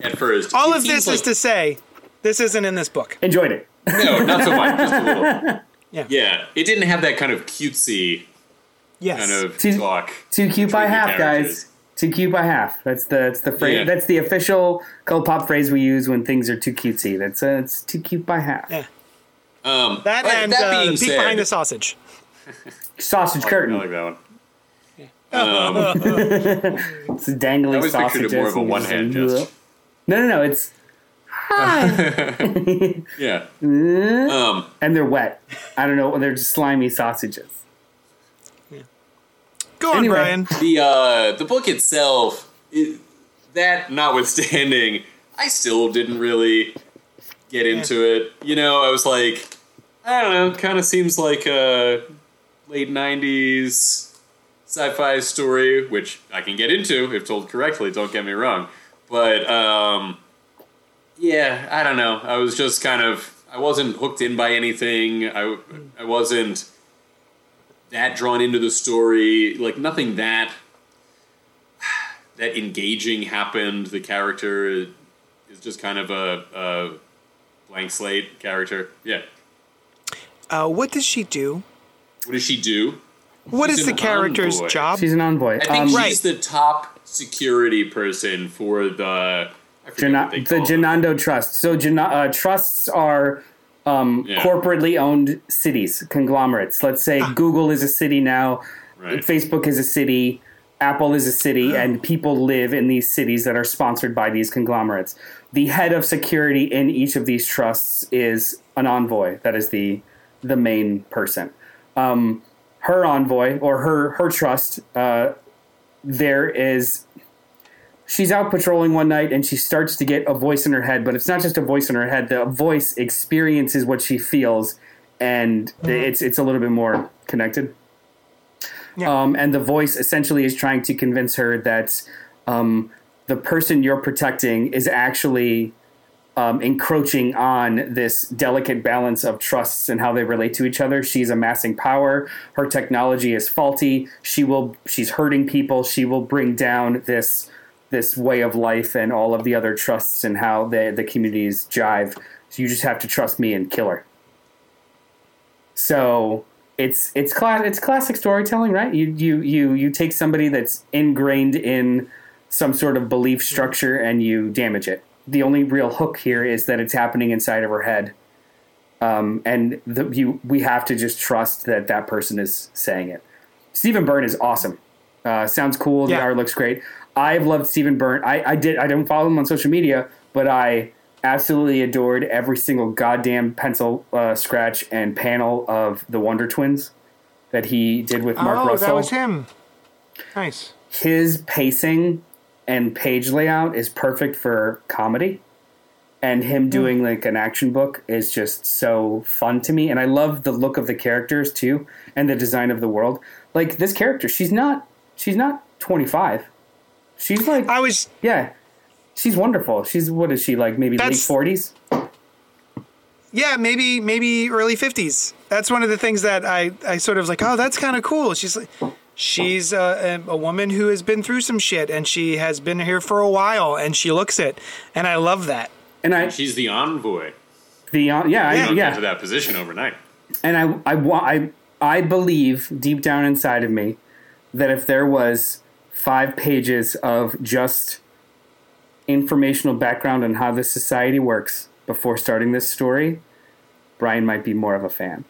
at first. All It of this seems is to say, This isn't in this book. Enjoyed it. No, not so much. Just a little. Yeah. Yeah, it didn't have that kind of cutesy Yes. kind of Too- talk. Too cute by half, characters. guys. Too cute by half. That's the that's the phrase. Yeah. That's the official cult pop phrase we use when things are too cutesy. That's uh, it's too cute by half. Yeah. Um, That but and that uh, being peek said, behind the sausage. Sausage I curtain. like that one. Um, It's dangling I always pictured it more of a one-hand just- gesture. No, no, no. It's Yeah. Mm. Um, and they're wet. I don't know. They're just slimy sausages. Go on, Anyway. Brian. the uh, the book itself, it, that notwithstanding, I still didn't really get into it. You know, I was like, I don't know, it kind of seems like a late '90s sci-fi story, which I can get into if told correctly. Don't get me wrong, but um, yeah, I don't know. I was just kind of, I wasn't hooked in by anything. I I wasn't that drawn into the story. Like nothing that that engaging happened. The character is just kind of a, a blank slate character. Yeah. Uh, what does she do? What does she do? What She's is the character's envoy. job? She's an envoy. I think Um, she's Right. the top security person for the I forget Jana- what the Genando. Trust. So uh, trusts are um, Yeah. corporately owned cities, conglomerates. Let's say Google is a city now, Right. Facebook is a city, Apple is a city, and people live in these cities that are sponsored by these conglomerates. The head of security in each of these trusts is an envoy. That is the the main person. Um, her envoy or her her trust. Uh, there is she's out patrolling one night and she starts to get a voice in her head, but it's not just a voice in her head. The voice experiences what she feels, and it's it's a little bit more connected. Yeah. Um, and the voice essentially is trying to convince her that um, the person you're protecting is actually um, encroaching on this delicate balance of trusts and how they relate to each other. She's amassing power. Her technology is faulty. She will. She's hurting people. She will bring down this this way of life and all of the other trusts and how the the communities jive. So you just have to trust me and kill her. So it's it's cla- it's classic storytelling, right? You you you you take somebody that's ingrained in some sort of belief structure and you damage it. The only real hook here is that it's happening inside of her head, um, and the, you we have to just trust that that person is saying it. Stephen Byrne is awesome. Uh, sounds cool. The art looks great. I've loved Stephen Byrne. I, I did. I don't follow him on social media, but I absolutely adored every single goddamn pencil uh, scratch and panel of the Wonder Twins that he did with Mark oh, Russell that was him. Nice. his pacing and page layout is perfect for comedy and him doing like an action book is just so fun to me and i love the look of the characters too and the design of the world like this character she's not she's not 25 she's like I was yeah she's wonderful she's what is she like maybe late 40s yeah, maybe maybe early fifties. That's one of the things that I I sort of was like, oh, that's kind of cool. She's like, she's a, a, a woman who has been through some shit, and she has been here for a while, and she looks it, and I love that. and i She's the envoy. the uh, yeah You I, yeah to that position overnight. and I I I I believe deep down inside of me that if there was five pages of just informational background on how this society works before starting this story, Brian might be more of a fan.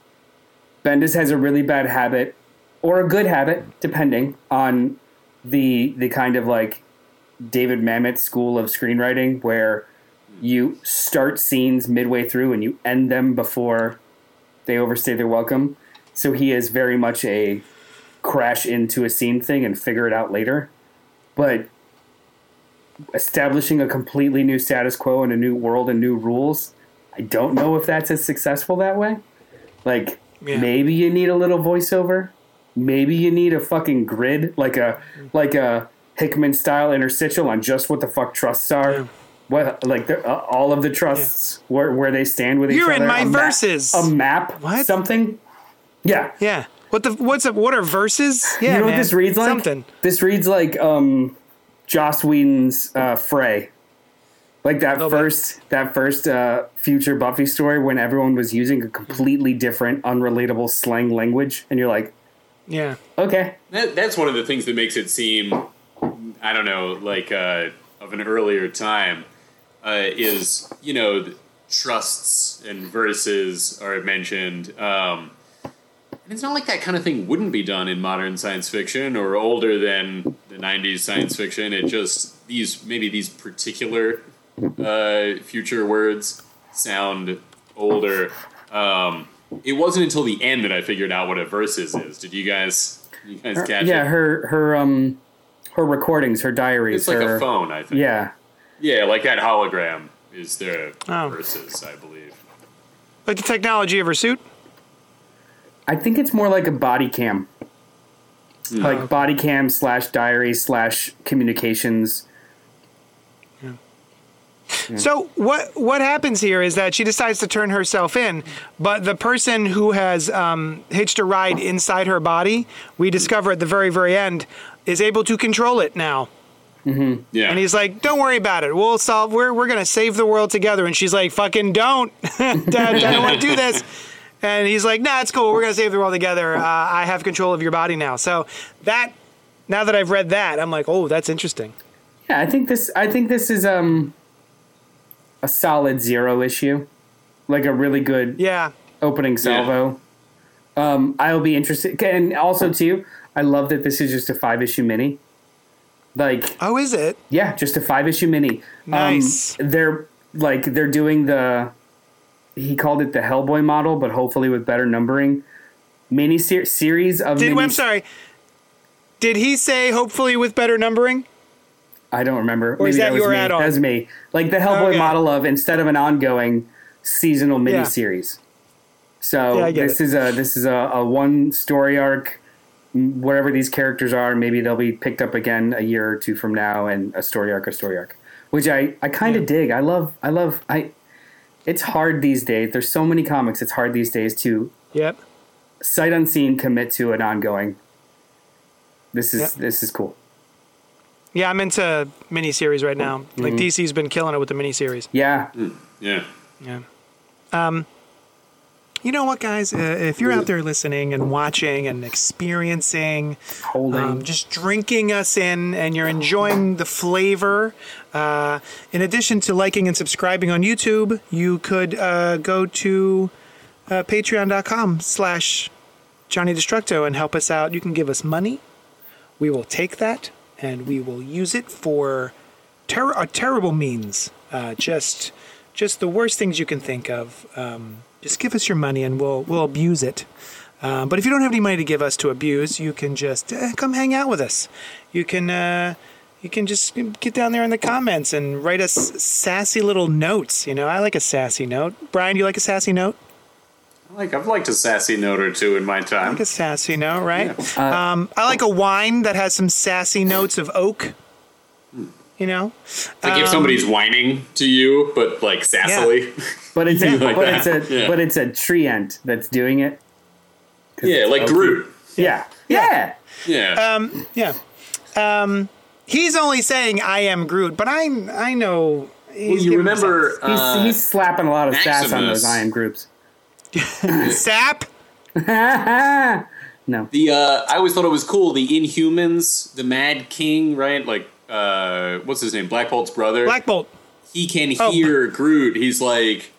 Bendis has a really bad habit, or a good habit, depending on the the kind of like David Mamet school of screenwriting, where you start scenes midway through and you end them before they overstay their welcome. So he is very much a crash into a scene thing and figure it out later. But establishing a completely new status quo and a new world and new rules, I don't know if that's as successful that way. Like Yeah. maybe you need a little voiceover. Maybe you need a fucking grid, like a like a Hickman style interstitial on just what the fuck trusts are. What like the, uh, all of the trusts where where they stand with each other. You're in my a ma- verses. a map, What? something. Yeah, Yeah. What the what's up? What are verses? Yeah, you know man. what this reads like? Something. This reads like um, Joss Whedon's uh, Fray. Like that Little bit. first that first uh, future Buffy story when everyone was using a completely different, unrelatable slang language, and you're like, Yeah. okay, That, that's one of the things that makes it seem, I don't know, like uh, of an earlier time, uh, is you know the trusts and verses are mentioned. Um, and it's not like that kind of thing wouldn't be done in modern science fiction or older than the '90s science fiction. It just these maybe these particular uh, future words sound older. Um, it wasn't until the end that I figured out what a verses is. Did you guys? did You guys catch yeah, it? her her um her recordings, her diaries, It's like her a phone, I think. yeah. Yeah, like that hologram is the Oh. verses, I believe. Like the technology of her suit. I think it's more like a body cam, like body cam slash diary slash communications. Yeah. So what what happens here is that she decides to turn herself in, but the person who has um, hitched a ride inside her body, we discover at the very very end, is able to control it now. Yeah. And he's like, "Don't worry about it. We'll solve. We're we're gonna save the world together." And she's like, "Fucking don't, Dad, I don't want to do this." And he's like, "Nah, it's cool. We're gonna save the world together. Uh, I have control of your body now." So that, now that I've read that, I'm like, "Oh, that's interesting." Yeah, I think this. I think this is um a solid zero issue, like a really good Yeah, opening salvo. Um, I'll be interested, and also too, I love that this is just a five issue mini. Like, Oh, is it? yeah, just a five issue mini. Nice. Um, they're like they're doing the. He called it the Hellboy model, but hopefully with better numbering. Mini ser- series of. Did mini- I'm sorry. Did he say hopefully with better numbering? I don't remember. Or is that was your me. add-on? That was me. Like the Hellboy Okay. model of instead of an ongoing seasonal Yeah. miniseries. So Yeah, this it. is a this is a, a one story arc. Wherever these characters are, maybe they'll be picked up again a year or two from now, and a story arc, a story arc, which I I kind of dig. I love I love I. It's hard these days. There's so many comics. It's hard these days to Yep. sight unseen commit to an ongoing. This is Yep. this is cool. Yeah, I'm into miniseries right now. Like Mm-hmm. DC's been killing it with the miniseries. Yeah, yeah. Yeah. Um, you know what, guys? Uh, if you're out there listening and watching and experiencing, um, just drinking us in, and you're enjoying the flavor, uh, in addition to liking and subscribing on YouTube, you could uh, go to uh, patreon.com slash Johnny Destructo and help us out. You can give us money. We will take that and we will use it for ter- a terrible means. Uh, just, just the worst things you can think of. Um, just give us your money and we'll we'll abuse it. Uh, but if you don't have any money to give us to abuse, you can just uh, come hang out with us. You can uh, you can just get down there in the comments and write us sassy little notes. You know, I like a sassy note. Brian, do you like a sassy note? Like I've liked a sassy note or two in my time. I like a sassy note, right? um, I like a wine that has some sassy notes of oak. You know, Like if somebody's whining to you, but like sassily. But it's a, Like but it's a Yeah. but it's a treant that's doing it. Yeah, like Groot. Yeah. Yeah. Yeah. yeah. Um, he's only saying I am Groot, but I I know. He's well, you remember He's, uh, he's slapping a lot of sass on Maximus. those I am groups. sap. No. the uh, I always thought it was cool. The Inhumans, the Mad King, right? Like uh, what's his name? Black Bolt's brother. Black Bolt. he can Oh. hear Groot. He's like,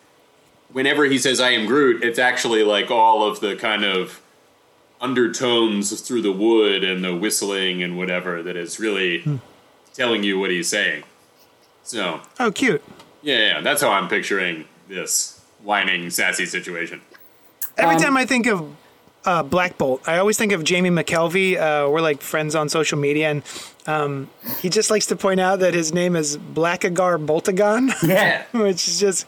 whenever he says "I am Groot," it's actually like all of the kind of undertones through the wood and the whistling and whatever that is really Hmm. telling you what he's saying. So Oh, cute. yeah, yeah, that's how I'm picturing this whining, sassy situation. Every Um, time I think of uh, Black Bolt, I always think of Jamie McKelvie. Uh, we're like friends on social media, and um, he just likes to point out that his name is Blackagar Boltagon. Yeah. which is just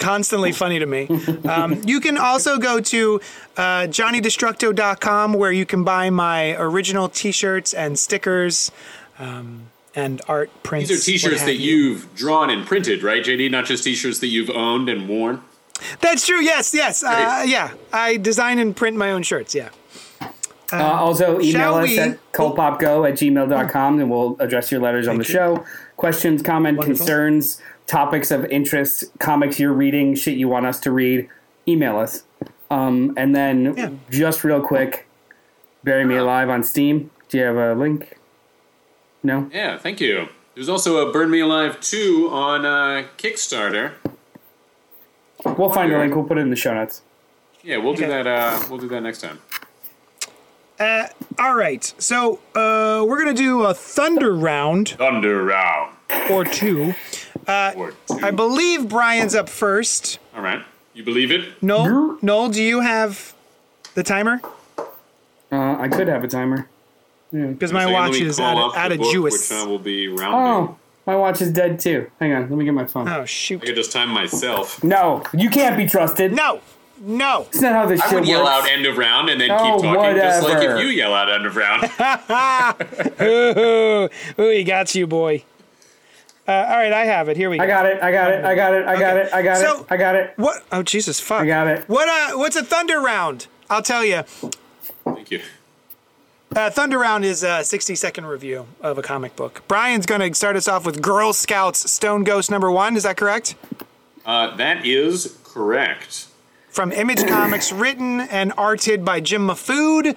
constantly funny to me. Um, you can also go to uh, johnnydestructo.com where you can buy my original t-shirts and stickers um, and art prints. These are T-shirts that you. you've drawn and printed, right, JD? Not just T-shirts that you've owned and worn. That's true. Yes, yes. Uh, yeah, I design and print my own shirts. Yeah. Uh, also, email shall us we- at cultpopgo at gmail.com and we'll address your letters on the you. show. Questions, comment, Wonderful. concerns, topics of interest, comics you're reading, shit you want us to read, email us. Um, and then Yeah. just real quick, Bury Me Alive on Steam. Do you have a link? No? Yeah, thank you. There's also a Burn Me Alive 2 on uh, Kickstarter. We'll find a link. We'll put it in the show notes. Yeah, we'll do Okay. that. Uh, we'll do that next time. Uh, all right. So uh, we're gonna do a thunder round Thunder round or two. or two. I believe Brian's up first. All right, you believe it? Noel, Noel, do you have the timer? Uh, I could have a timer. Because my Second, watch is call out up of, out the book, Jewess. Which I will be rounding. Oh, my watch is dead too. Hang on, let me get my phone. Oh shoot! I could just time myself. No, you can't be trusted. No, no. It's not how this I shit would yell out end of round and then Oh, keep talking, just like if you yell out end of round. Ooh, ooh, he got you, boy. Uh, all right, I have it. Here we go. I got it. I got it. I got it. I got Okay. it. I got So- it. I got it. What? Oh Jesus, fuck! I got it. What? Uh, what's a thunder round? I'll tell you. Thank you. Uh, thunder round is a 60 second review of a comic book. Brian's going to start us off with Grrl Scouts Stone Ghost number one. Is that correct? Uh, that is correct. From Image Comics, written and arted by Jim Mahfood.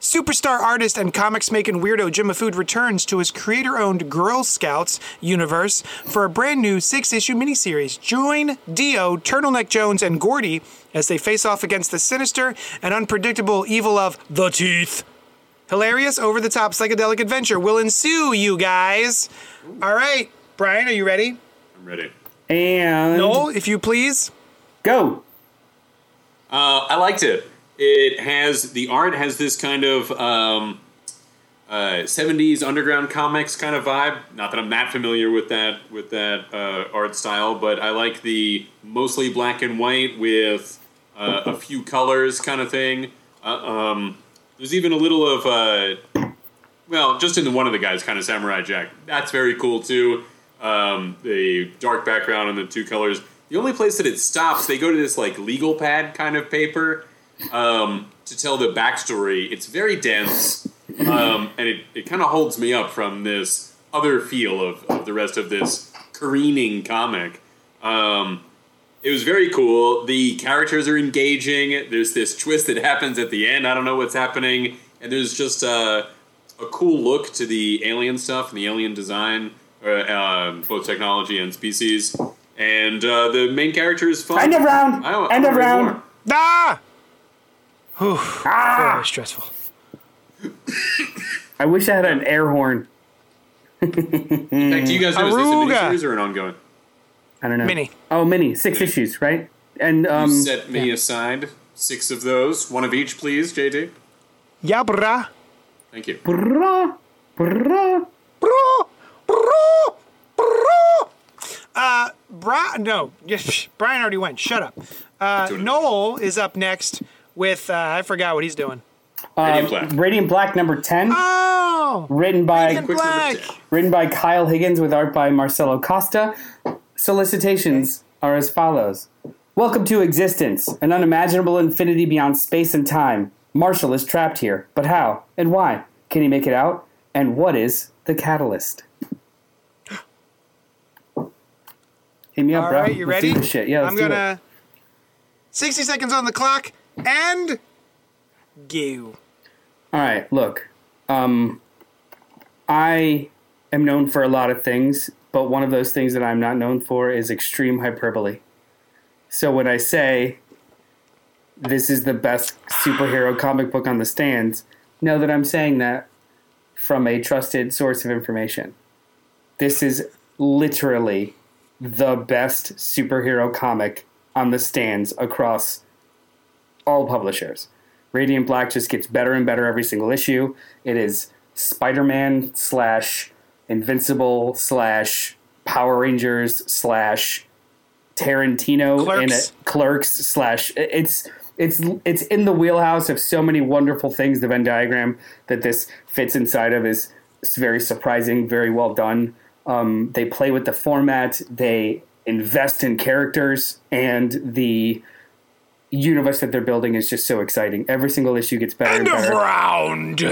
Superstar artist and comics making weirdo Jim Mahfood returns to his creator owned Grrl Scouts universe for a brand new six issue miniseries. Join Dio, Turtleneck Jones, and Gordy as they face off against the sinister and unpredictable evil of the Teeth. Hilarious, over the top psychedelic adventure will ensue, you guys. All right, Brian, are you ready? I'm ready. And Noel, if you please. go. Uh, I liked it. It has the art has this kind of um, uh, 70s underground comics kind of vibe. Not that I'm that familiar with that with that uh, art style, but I like the mostly black and white with uh, a few colors kind of thing. Uh, um, there's even a little of uh, well, just in the one of the guys, kind of samurai jack. That's very cool too. Um, the dark background and the two colors. The only place that it stops, they go to this like legal pad kind of paper um, to tell the backstory. It's very dense, um, and it, it kind of holds me up from this other feel of, of the rest of this careening comic. Um, it was very cool. The characters are engaging. There's this twist that happens at the end. I don't know what's happening, and there's just a, a cool look to the alien stuff and the alien design, uh, um, both technology and species. And uh, the main character is fun. End of round. I, I End of round. more. Ah! Whew, Ah! very stressful. I wish I had an air horn. In fact, do you guys know is this a Aruga. miniseries or an ongoing? I don't know. Mini. Oh, mini. Six issues, right? And um, Set me aside six of those, one of each, please, JD. Yeah, brah. Thank you. brah, brah. Bro, bro, bro. Uh, Brian, no, yes, Brian already went. Shut up. Uh, Noel is up next with, uh, I forgot what he's doing. Radiant Um, Black. Radiant Black number ten, Oh! written by Radiant Black. written by Kyle Higgins with art by Marcelo Costa. Solicitations are as follows. Welcome to existence, an unimaginable infinity beyond space and time. Marshall is trapped here, but how and why? Can he make it out? And what is the catalyst? Hit me up, All bro. right, you Let's ready? Do this shit. Yeah, let's I'm do it. gonna. 60 seconds on the clock and go. All right, look. Um, I am known for a lot of things, but one of those things that I'm not known for is extreme hyperbole. So when I say this is the best superhero comic book on the stands, know that I'm saying that from a trusted source of information. This is literally the best superhero comic on the stands across all publishers. Radiant Black just gets better and better every single issue. It is Spider Man slash Invincible slash Power Rangers slash Tarantino in Clerks. it. Clerks slash it's it's it's in the wheelhouse of so many wonderful things. The Venn diagram that this fits inside of is very surprising, very well done. Um, they play with the format. They invest in characters, and the universe that they're building is just so exciting. Every single issue gets better End and of better. round.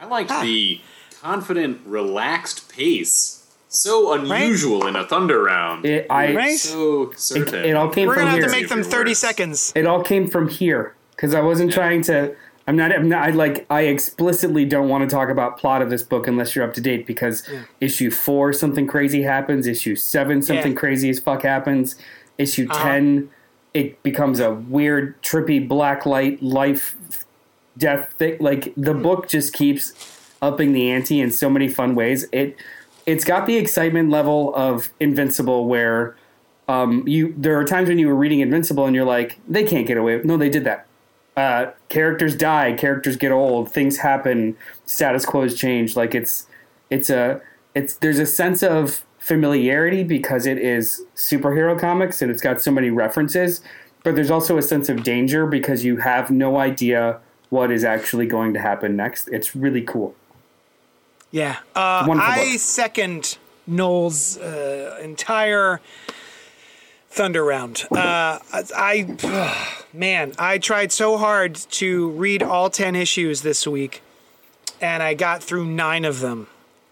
I liked the confident, relaxed pace So unusual in a thunder round. It, I Right? So certain. it all came We're from gonna have here. to make them 30 seconds. it all came from here because I wasn't trying to. I'm not. I'm not. I like. I explicitly don't want to talk about plot of this book unless you're up to date because issue four something crazy happens. Issue seven something Yeah. crazy as fuck happens. Issue Uh-huh. ten it becomes a weird trippy black light life death thing. Like the Hmm. book just keeps upping the ante in so many fun ways. It it's got the excitement level of Invincible where um, you there are times when you were reading Invincible and you're like, they can't get away. No, they did that. Uh, characters die, characters get old, things happen, status quos changed. Like it's it's a it's there's a sense of familiarity because it is superhero comics and it's got so many references, but there's also a sense of danger because you have no idea what is actually going to happen next. It's really cool. Yeah. Uh, I book. second Noel's uh, entire Thunder round. Uh, I, man, I tried so hard to read all 10 issues this week, and I got through nine of them.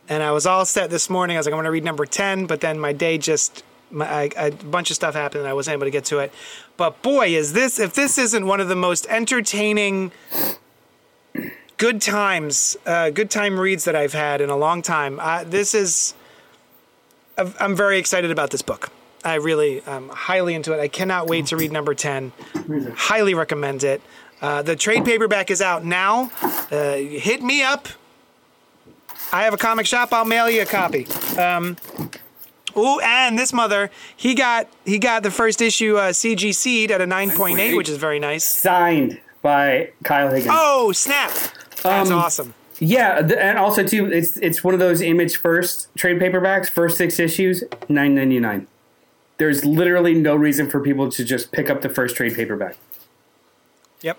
And I was all set this morning. I was like, I'm going to read number 10, but then my day just, A bunch of stuff happened and I wasn't able to get to it. But boy, is this, if this isn't one of the most entertaining good times, uh, good time reads that I've had in a long time. This is, I'm very excited about this book. I really am highly into it. I cannot wait to read number 10. Highly recommend it. Uh, the trade paperback is out now. Uh, hit me up. I have a comic shop. I'll mail you a copy. Um, ooh, and this mother, he got he got the first issue uh, CGC'd at a 9.8, which is very nice. Signed by Kyle Higgins. Oh, snap. That's Um, awesome. Yeah, th- and also too, it's it's one of those image first trade paperbacks, first six issues, nine ninety nine. There's literally no reason for people to just pick up the first trade paperback. Yep.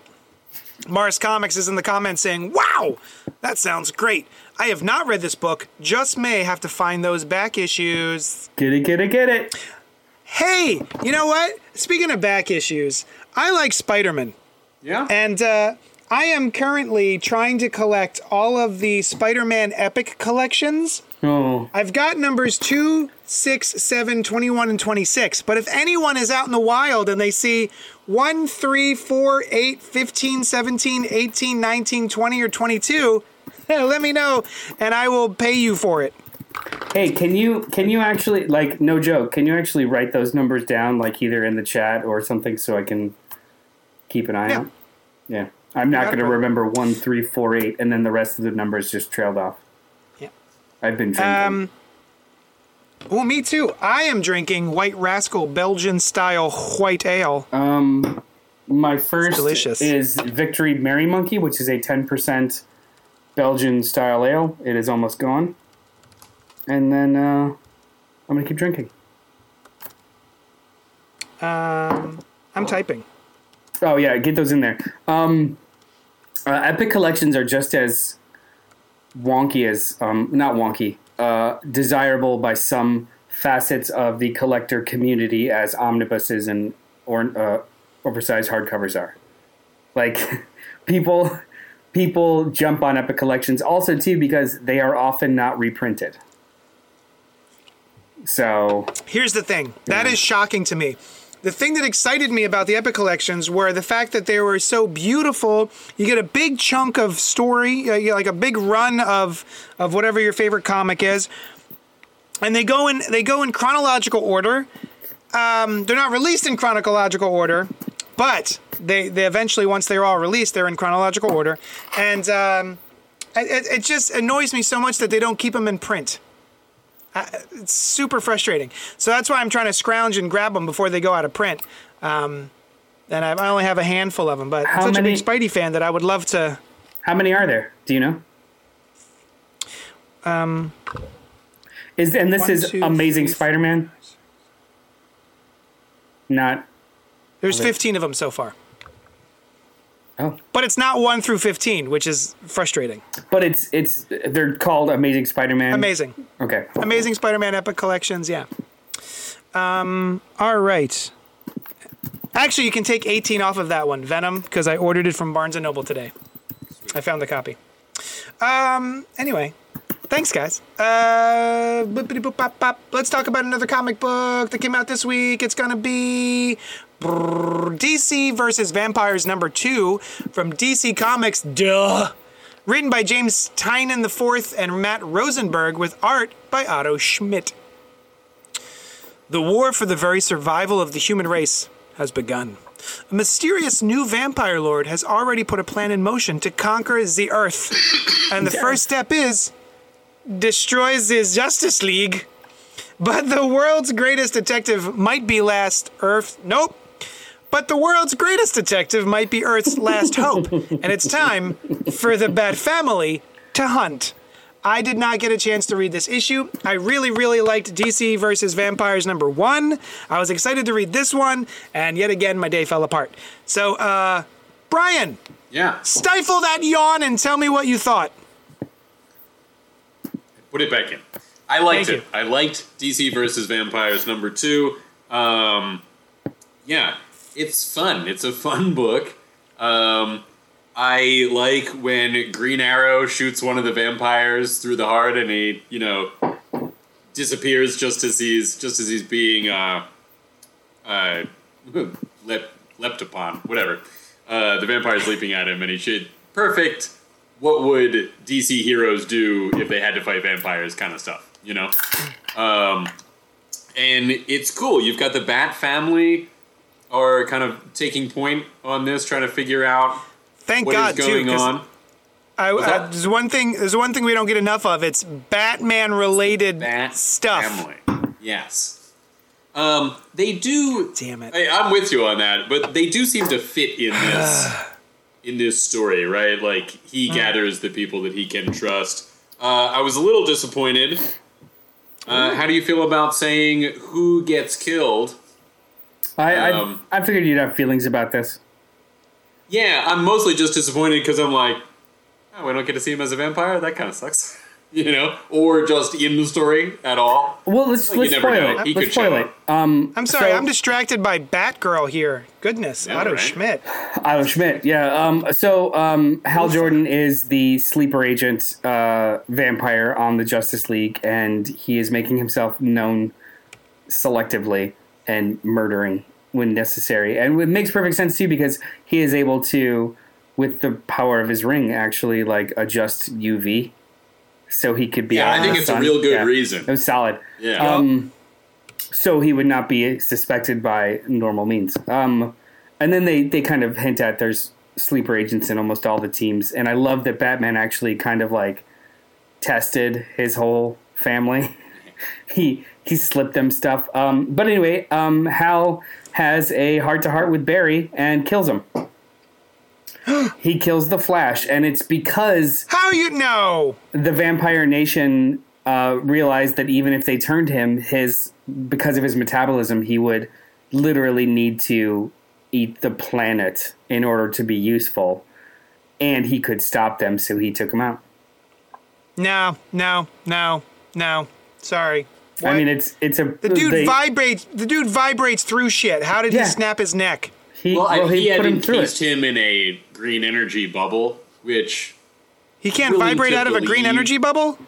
Mars Comics is in the comments saying, Wow, that sounds great. I have not read this book, just may have to find those back issues. Get it, get it, get it. Hey, you know what? Speaking of back issues, I like Spider Man. yeah. And uh, I am currently trying to collect all of the Spider Man Epic collections. Oh, I've got numbers 2, 6, 7, 21, and 26. But if anyone is out in the wild and they see 1, 3, 4, 8, 15, 17, 18, 19, 20, or 22, let me know and I will pay you for it. hey, can you can you actually like no joke? Can you actually write those numbers down, like either in the chat or something, so I can keep an eye Yeah. out? Yeah, I'm not going to remember one, three, four, eight, and then the rest of the numbers just trailed off. Yeah. I've been drinking. Um, Oh, me too. I am drinking White Rascal Belgian style white ale. Um, my first delicious. is Victory Merry Monkey, which is a 10% Belgian style ale. It is almost gone. And then uh, I'm going to keep drinking. Um, I'm typing. Oh, yeah, get those in there. Um, uh, Epic collections are just as wonky as, um, not wonky, uh, desirable by some facets of the collector community as omnibuses and or uh, oversized hardcovers are. Like people, people jump on Epic collections also too because they are often not reprinted. So Here's the thing that is shocking to me. The thing that excited me about the Epic collections were the fact that they were so beautiful. You get a big chunk of story, uh, like a big run of of whatever your favorite comic is, and they go in they go in chronological order. Um, they're not released in chronological order, but they they eventually once they're all released, they're in chronological order, and um, it, it just annoys me so much that they don't keep them in print it's super frustrating. So that's why I'm trying to scrounge and grab them before they go out of print. Um, and I I only have a handful of them, but How I'm such many- a big Spidey fan that I would love to. how many are there? Do you know? Um, Is and this One, is two, Amazing Spider-Man. Not there's 15 of them so far, oh. but it's not one through 15, which is frustrating. But it's it's they're called Amazing Spider-Man. Amazing, Okay. amazing Spider-Man Epic collections. Yeah. Um. All right. Actually, you can take 18 off of that one, Venom, because I ordered it from Barnes and Noble today. I found the copy. Um. Anyway, Thanks, guys. Uh, let's talk about another comic book that came out this week. It's gonna be DC versus Vampires number two from DC Comics. Duh. Written by James Tynion IV and Matt Rosenberg with art by Otto Schmidt. The war for the very survival of the human race has begun. A mysterious new vampire lord has already put a plan in motion to conquer the earth. And the first step is destroys the Justice League. But the world's greatest detective might be last Earth. Nope. But the world's greatest detective might be Earth's last hope. And it's time for the Bat Family to hunt. I did not get a chance to read this issue. I really, really liked DC versus Vampires number one. I was excited to read this one, and yet again, my day fell apart. So, uh, Brian, Yeah. stifle that yawn and tell me what you thought. Put it back in. I liked Thank it. I liked DC versus Vampires number two. Um, yeah, it's fun. It's a fun book. Um, I like when Green Arrow shoots one of the vampires through the heart, and he, you know, disappears just as he's just as he's being uh, uh, leapt upon, whatever. Uh, the vampire's leaping at him, and he should perfect. What would DC heroes do if they had to fight vampires? Kind of stuff, you know. Um, and it's cool. You've got the Bat family are kind of taking point on this, trying to figure out Thank what is God, too. going 'cause on. I, that? there's one thing. There's one thing we don't get enough of. It's Batman related Bat stuff. family. Yes. Um, they do. Damn it. I, I'm with you on that, but they do seem to fit in this in this story, right? Like he Hmm. gathers the people that he can trust. Uh, I was a little disappointed. Uh, how do you feel about saying who gets killed? I, Um, I I figured you'd have feelings about this. Yeah, I'm mostly just disappointed because I'm like, oh, we don't get to see him as a vampire. That kind of sucks, you know, or just in the story at all. Well, let's Like, let's spoil know. it. He let's spoil it. Um, I'm sorry. so- I'm distracted by Batgirl here. Goodness, Yeah, Otto right. Schmidt. Otto Schmidt, yeah. Um, so um, Hal Jordan is the sleeper agent uh, vampire on the Justice League, and he is making himself known selectively and murdering when necessary. And it makes perfect sense too because he is able to, with the power of his ring, actually like adjust UV, so he could be. Yeah, I think the it's a real good Yeah. reason. It was solid. Yeah. Um, so he would not be suspected by normal means. Um, and then they, they kind of hint at there's sleeper agents in almost all the teams. And I love that Batman actually kind of like tested his whole family. he he slipped them stuff. Um, but anyway, um, Hal has a heart to heart with Barry and kills him. he kills the Flash, and it's because How you know? the Vampire Nation uh, realized that even if they turned him, his because of his metabolism, he would literally need to eat the planet in order to be useful, and he could stop them. So he took him out. No, no, no, no. Sorry. I mean, it's it's a the dude they- vibrates. The dude vibrates through shit. How did Yeah. he snap his neck? He, well, well, I, he, he had put him through him in a green energy bubble, which He can't Willing vibrate out of a green energy bubble.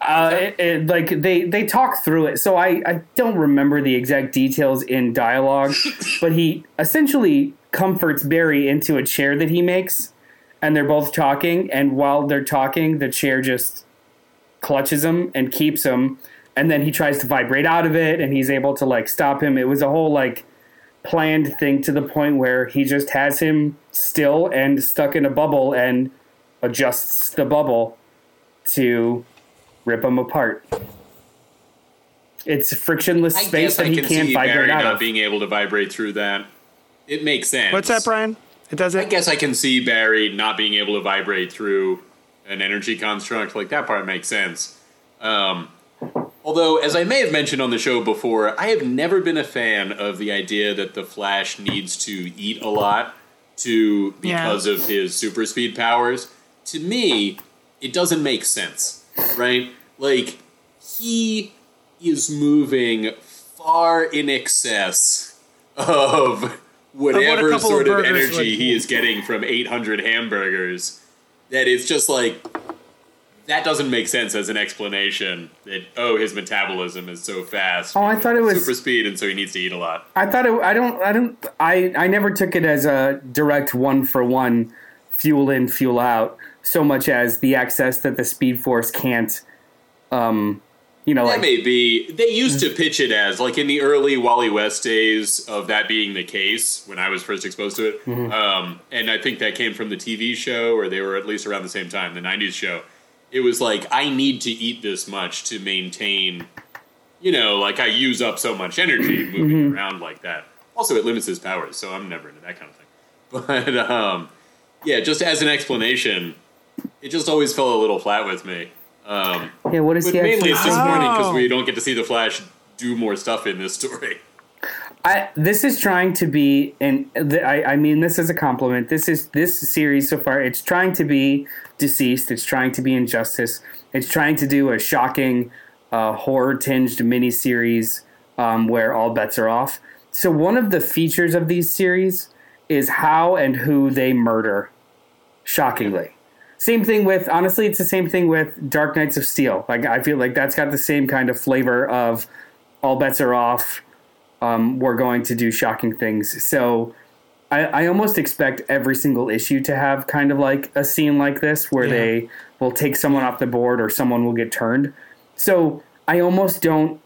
Uh, it, it- like they they talk through it, so I I don't remember the exact details in dialogue, but he essentially comforts Barry into a chair that he makes, and they're both talking, and while they're talking, the chair just clutches him and keeps him, and then he tries to vibrate out of it, and he's able to like stop him. It was a whole like planned thing to the point where he just has him still and stuck in a bubble and adjusts the bubble to rip him apart. It's frictionless I space guess that I he can can't see vibrate Barry out not of. being able to vibrate through that. It makes sense. What's that, Brian? It does I guess I can see Barry not being able to vibrate through an energy construct. Like that part makes sense. Um, although, as I may have mentioned on the show before, I have never been a fan of the idea that the Flash needs to eat a lot to because of his super speed powers. To me, it doesn't make sense, right? Like he is moving far in excess of whatever of sort of, energy would- he is getting from 800 hamburgers that it's just like that doesn't make sense as an explanation that oh his metabolism is so fast. Oh, I thought it was super speed, and so he needs to eat a lot. I thought it. I don't. I don't. I. I never took it as a direct one for one, fuel in, fuel out. So much as the excess that the Speed Force can't. Um, you know, That like may be. They used to pitch it as like in the early Wally West days of that being the case when I was first exposed to it, Mm-hmm. um, and I think that came from the TV show, or they were at least around the same time, the '90s show. It was like I need to eat this much to maintain, you know, like I use up so much energy moving Mm-hmm. around like that. Also, it limits his powers, so I'm never into that kind of thing. But um, yeah, just as an explanation, it just always fell a little flat with me. Um, yeah. What is but he mainly actually? it's disappointing because Oh. we don't get to see the Flash do more stuff in this story. I, this is trying to be, and the, I, I mean this is a compliment. This is this series so far. It's trying to be DCeased. It's trying to be injustice. It's trying to do a shocking, uh, horror tinged miniseries um, where all bets are off. So one of the features of these series is how and who they murder. Shockingly, same thing with honestly, it's the same thing with Dark Knights of Steel. Like I feel like that's got the same kind of flavor of all bets are off um, we're going to do shocking things. So I, I almost expect every single issue to have kind of like a scene like this where Yeah. they will take someone off the board or someone will get turned. So I almost don't.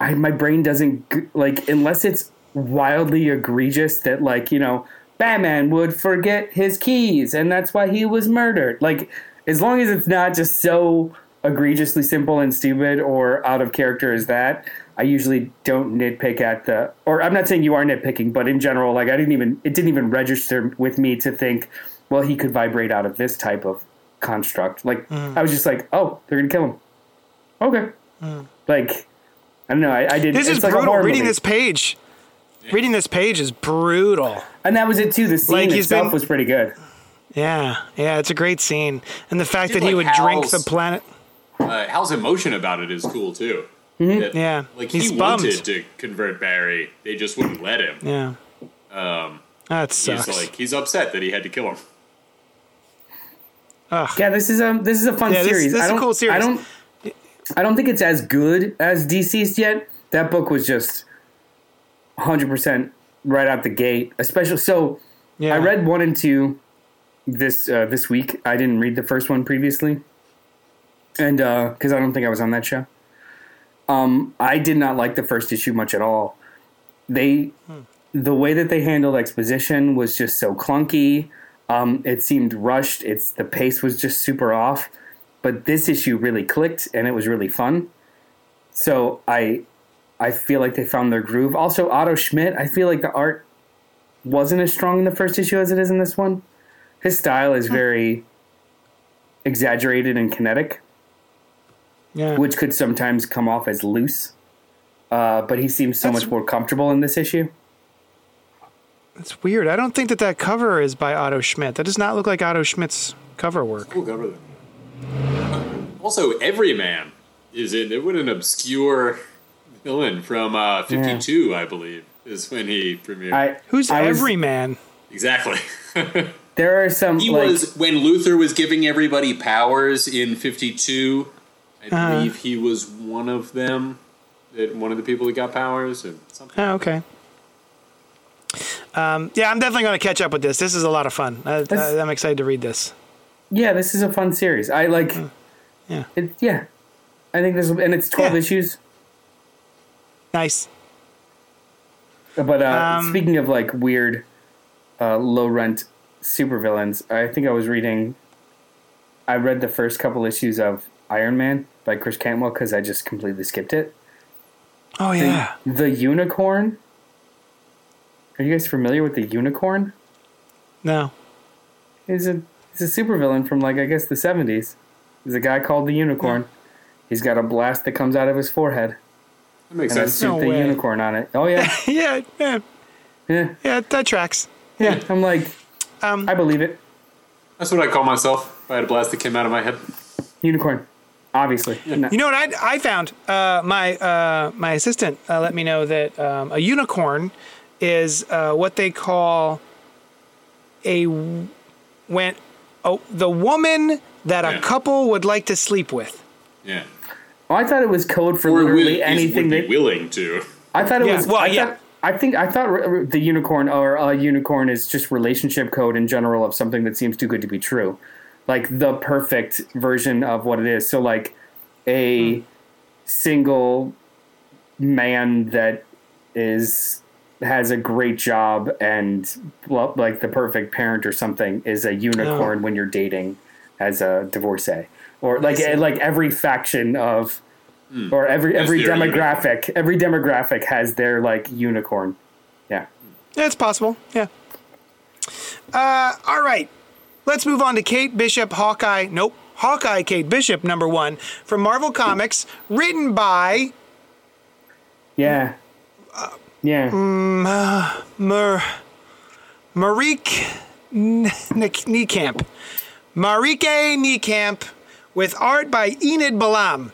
I my brain doesn't like unless it's wildly egregious that like you know Batman would forget his keys and that's why he was murdered. Like as long as it's not just so egregiously simple and stupid or out of character as that, I usually don't nitpick at the. Or I'm not saying you are nitpicking, but in general, like I didn't even it didn't even register with me to think, well, he could vibrate out of this type of construct. Like I was just like, oh, they're gonna kill him. Okay, like I don't know. I, I did. This it's is like a brutal. Reading movie. this page, reading this page is brutal. and that was it too. The scene Like, he's itself been- was pretty good. Yeah, yeah, it's a great scene, and the fact Did that he like would drink the planet. Uh, Hal's emotion about it is cool too. Mm-hmm. Yeah, like he's he bummed. wanted to convert Barry, they just wouldn't let him. Yeah, Um, that he's like he's upset that he had to kill him. Yeah, this is a this is a fun Yeah, this- series. this is I a don't, cool series. I don't. I don't think it's as good as DCeased yet. That book was just 100 percent right out the gate. Especially so, yeah. I read one and two this uh, this week. I didn't read the first one previously, and because I don't think I was on that show. Um, I did not like the first issue much at all. They, the way that they handled exposition was just so clunky. Um, it seemed rushed. It's the pace was just super off. But this issue really clicked, and it was really fun. So I, I feel like they found their groove. Also, Otto Schmidt. I feel like the art wasn't as strong in the first issue as it is in this one. His style is very exaggerated and kinetic yeah. which could sometimes come off as loose. Uh, but he seems so That's- much more comfortable in this issue. That's weird. I don't think that that cover is by Otto Schmidt. That does not look like Otto Schmidt's cover work. Cool cover there. Also, Everyman is in. It what an obscure villain from uh, '52, I believe, is when he premiered. I Who's I was- Everyman? exactly. There are some he like was when Luthor was giving everybody powers in '52. I Uh-huh. believe he was one of them. One of the people that got powers and something. Oh, okay. Um, yeah, I'm definitely going to catch up with this. This is a lot of fun. I, I, I'm excited to read this. yeah, this is a fun series. I like Yeah. it. Yeah, I think this and it's twelve Yeah. issues. Nice. But uh, Um, speaking of like weird, uh, low rent supervillains, I think I was reading. I read the first couple issues of Iron Man by Chris Cantwell because I just completely skipped it. Oh yeah. The Unicorn. Are you guys familiar with the Unicorn? No. He's a he's a supervillain from like I guess the seventies. He's a guy called the Unicorn. He's got a blast that comes out of his forehead That makes and sense. suit No the way. unicorn on it. Oh yeah, yeah, yeah, yeah, yeah. That tracks. yeah. I'm like, Um, I believe it. That's what I call myself. If I had a blast that came out of my head. Unicorn, obviously. No. You know what I, I found? Uh, my uh, my assistant uh, let me know that um, a unicorn is uh, what they call a when oh, the woman that a couple would like to sleep with. Yeah. Oh, I thought it was code for Or literally is- anything would be that willing to. I thought it Yeah, was. well, I yeah. Thought, I think I thought r- r- the unicorn or a unicorn is just relationship code in general of something that seems too good to be true, like the perfect version of what it is. So like a hmm. single man that is has a great job and well, like the perfect parent or something is a unicorn oh. when you're dating as a divorcee or like eh, like every faction of hmm. or every every their demographic every demographic has their like unicorn yeah Yeah, it's possible. Yeah. Uh, all right. Let's move on to Kate Bishop, Hawkeye. Nope. Hawkeye Kate Bishop, number one, from Marvel Comics, written by yeah uh, yeah mm, uh, Mar- Marieke N- Nijkamp. Marieke Nijkamp, with art by Enid Balam.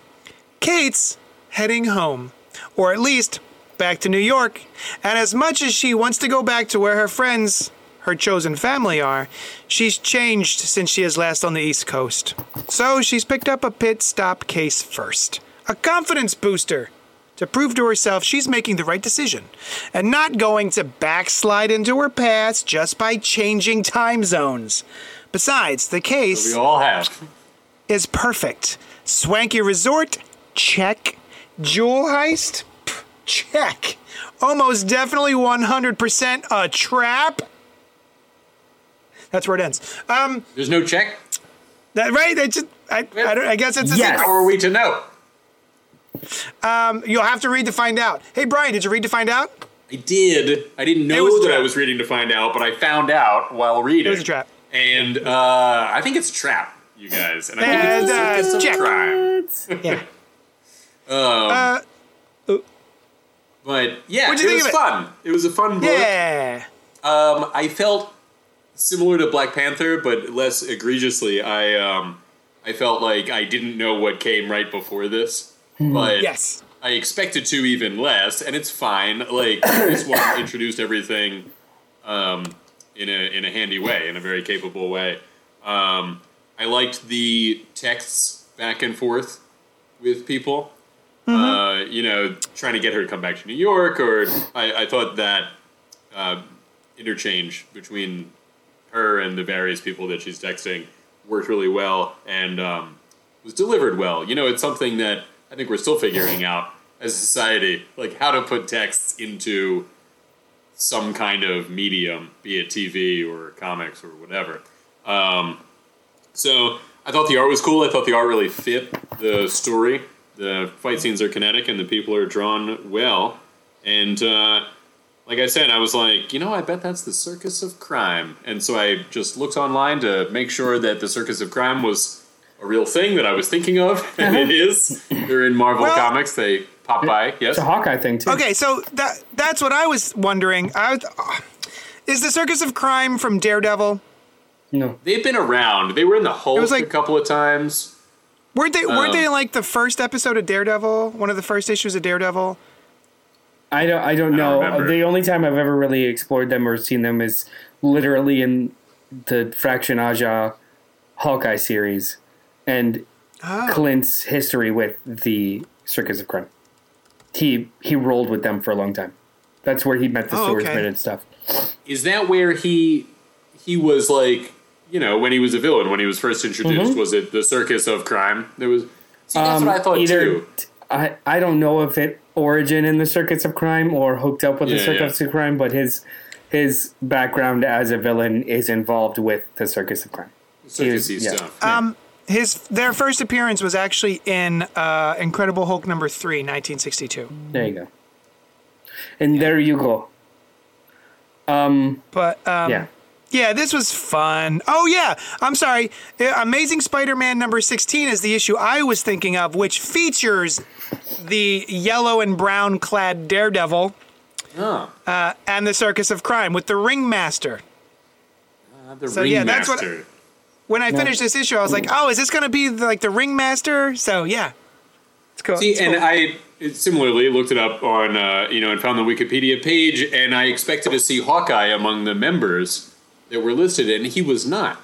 Kate's heading home, or at least back to New York. And as much as she wants to go back to where her friends, her chosen family, are, she's changed since she is last on the East Coast. So she's picked up a pit stop case first. A confidence booster to prove to herself she's making the right decision and not going to backslide into her past just by changing time zones. Besides, the case We all have. is perfect. Swanky resort? Check. Jewel heist? Check. Almost definitely 100% a trap? That's where it ends. Um, There's no check. that, right? I, just, I, I, don't, I guess it's a Yes. secret. How are we to know? You'll have to read to find out. Hey, Brian, did you read to find out? I did. I didn't know was a that I was reading to find out, but I found out while reading. It was a trap. And uh, I think it's a trap, you guys. And I think And, it's a uh, circus of check. crime. Yeah. Um, Uh, but yeah, What'd you it think was of it? fun. It was a fun book. yeah. Um, I felt similar to Black Panther, but less egregiously. I um, I felt like I didn't know what came right before this, but Yes. I expected to even less, and it's fine. Like this one introduced everything um, in a in a handy way, in a very capable way. Um, I liked the texts back and forth with people. Uh, you know, trying to get her to come back to New York, or I, I thought that uh, interchange between her and the various people that she's texting worked really well and um, was delivered well. You know, it's something that I think we're still figuring out as a society, like how to put texts into some kind of medium, be it TV or comics or whatever. Um, so I thought the art was cool. I thought the art really fit the story. The fight scenes are kinetic and the people are drawn well. And uh, like I said, I was like, you know, I bet that's the Circus of Crime. And so I just looked online to make sure that the Circus of Crime was a real thing that I was thinking of, and it is. They're in Marvel Well- Comics. They pop by. Yes. it's a hawkeye thing too Okay, so that that's what I was wondering. I uh, is the Circus of Crime from Daredevil? no They've been around. They were in the Hulk was like- a couple of times. Weren't they? weren't Um, they in like the first episode of Daredevil? One of the first issues of Daredevil. I don't i don't know remember. the only time i've ever really explored them or seen them is literally in the fraction aja hawkeye series and Oh. clint's history with the circus of crime he he rolled with them for a long time that's where he met the Oh, okay. swordsman and stuff Is that where he he was like, you know, when he was a villain when he was first introduced? Was it the Circus of Crime? There was. See, that's Um, what I thought either too. I, I don't know if it origin in the circus of crime or hooked up with the circus yeah. of crime, but his his background as a villain is involved with the circus of crime. Circusy yeah. stuff. Um, his their first appearance was actually in uh, Incredible Hulk number three, 1962. There you go. And there you go. Um, But um, yeah. Yeah, this was fun. Oh yeah, I'm sorry. Uh, Amazing Spider-Man number 16 is the issue I was thinking of, which features the yellow and brown clad Daredevil oh, uh, and the Circus of Crime with the Ringmaster. uh, the so, yeah, that's what- Ringmaster. When I finished this issue, I was like, "Oh, is this going to be the, like the Ringmaster?" So yeah, it's cool. See, It's and. I similarly looked it up on, uh, you know, and found the Wikipedia page, and I expected to see Hawkeye among the members that were listed, and he was not.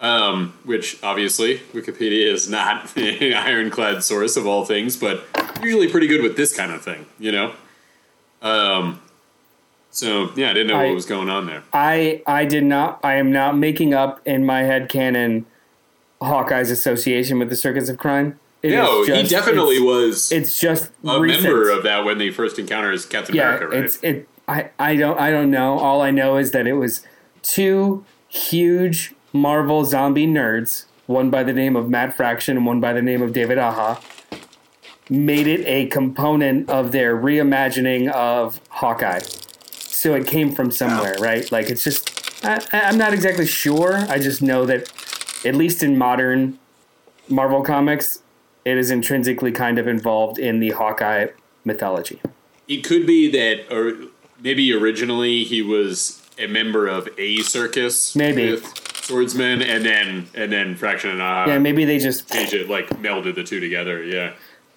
um, which obviously Wikipedia is not an ironclad source of all things, but usually pretty good with this kind of thing, you know. Um, so yeah, I didn't know I- what was going on there. I I did not. I am not making up in my head canon Hawkeye's association with the Circus of Crime. It No, is he definitely it's, was It's just a recent. member of that when they first encounters Captain yeah. America, right? It's it. I I don't I don't know. All I know is that it was two huge Marvel zombie nerds, one by the name of Matt Fraction and one by the name of David Aja, made it a component of their reimagining of Hawkeye. So it came from somewhere, right? Like it's just I, I'm not exactly sure. I just know that at least in modern Marvel comics, it is intrinsically kind of involved in the Hawkeye mythology. It could be that, or maybe originally he was a member of a circus, Maybe. with swordsmen, and then and then Fraction and uh, Yeah, maybe they just. changed it, like melded the two together. Yeah,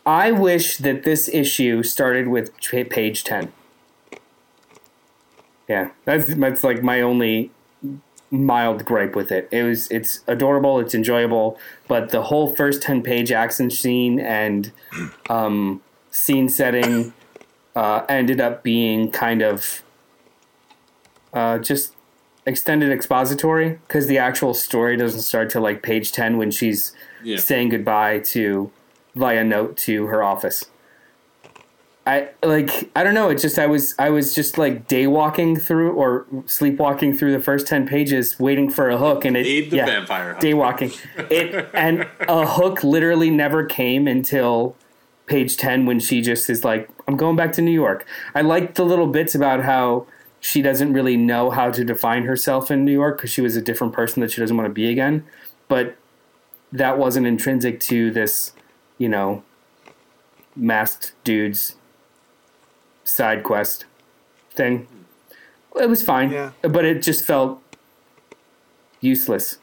I wish that this issue started with page ten. Yeah, that's that's like my only mild gripe with it. It was it's adorable, it's enjoyable, but the whole first ten page action scene and um, scene setting uh, ended up being kind of uh, just extended expository because the actual story doesn't start till like page ten when she's Yeah. saying goodbye to via note to her office. I like I don't know. It just I was I was just like day walking through or sleepwalking through the first ten pages, waiting for a hook, and it Aid the yeah, vampire day walking. It and a hook literally never came until page ten when she just is like, "I'm going back to New York." I like the little bits about how she doesn't really know how to define herself in New York because she was a different person that she doesn't want to be again, but that wasn't intrinsic to this, you know, masked dudes side quest thing. It was fine, Yeah. but it just felt useless.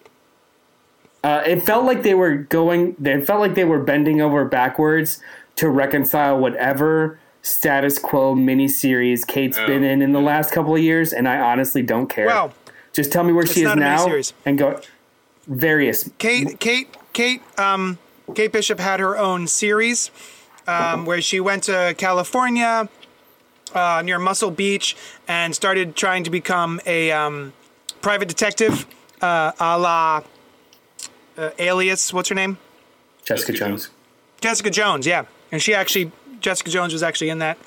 Uh, it felt like they were going. It felt like they were bending over backwards to reconcile whatever status quo miniseries Kate's Oh, been in in the last couple of years, and I honestly don't care. Well, just tell me where she is now miniseries. and go. Various Kate, Kate, Kate, um, Kate Bishop had her own series um, where she went to California uh, near Muscle Beach and started trying to become a um, private detective, uh, a la uh, Alias. What's her name? Jessica Jessica Jones. Jessica Jones. Yeah, and she actually Jessica Jones was actually in that.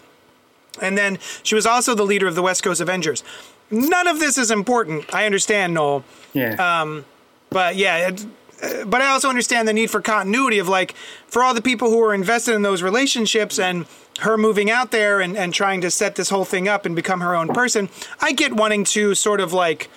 And then she was also the leader of the West Coast Avengers. None of this is important. I understand, Noel. Yeah. Um, But yeah, it, uh, but I also understand the need for continuity of like for all the people who are invested in those relationships and her moving out there and, and trying to set this whole thing up and become her own person. I get wanting to sort of like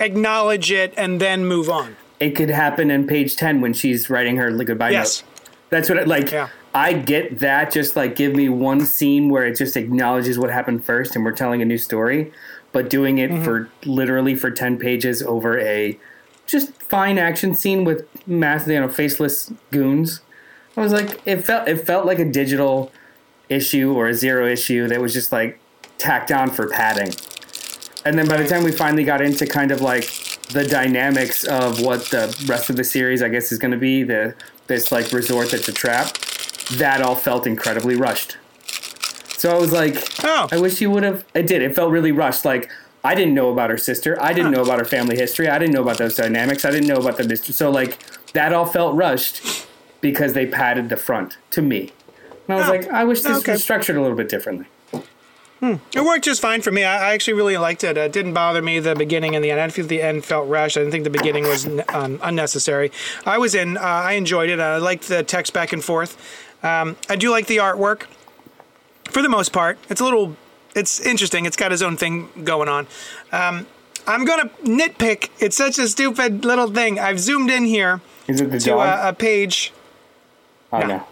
acknowledge it and then move on. it could happen in page 10 when she's writing her goodbye Yes. note. That's what it like. Yeah. I get that. Just like give me one scene where it just acknowledges what happened first and we're telling a new story, but doing it mm-hmm. for literally for 10 pages over a just fine action scene with mass, you know, faceless goons. I was like, it felt, it felt like a digital issue or a zero issue that was just like tacked on for padding. And then by the time we finally got into kind of like the dynamics of what the rest of the series, I guess, is going to be the this like resort that's a trap, that all felt incredibly rushed. So I was like, Oh. I wish you would have. It did. It felt really rushed. Like I didn't know about her sister. I didn't know about her family history. I didn't know about those dynamics. I didn't know about the mystery. So like that all felt rushed because they padded the front to me. And I was Oh. like, I wish this Okay. was structured a little bit differently. It worked just fine for me. I, I actually really liked it. It didn't bother me the beginning and the end. I didn't feel the end felt rushed. I didn't think the beginning was um, unnecessary. I was in. Uh, I enjoyed it. I liked the text back and forth. Um, I do like the artwork for the most part. It's a little. It's interesting. It's got its own thing going on. Um, I'm gonna nitpick. It's such a stupid little thing. I've zoomed in here Is it the to a, a page. oh no. no.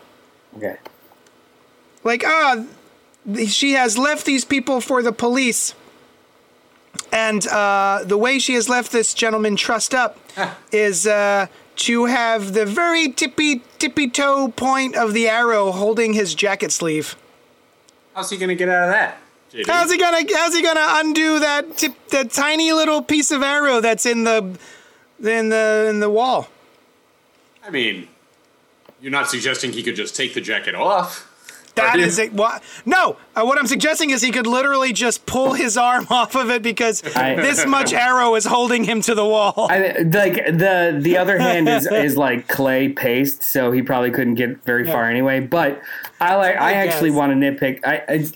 Okay. like ah th- she has left these people for the police and uh, the way she has left this gentleman trussed up is uh, to have the very tippy tippy toe point of the arrow holding his jacket sleeve How's he gonna get out of that? JD? how's he gonna how's he gonna undo that tip that tiny little piece of arrow that's in the in the in the wall. I mean, you're not suggesting he could just take the jacket off. That Are it. What? No. Uh, what I'm suggesting is he could literally just pull his arm off of it because I- this much arrow is holding him to the wall. I, like the the other hand is is like clay paste, so he probably couldn't get very Yeah. far anyway. But I like I, I actually want to nitpick. I, I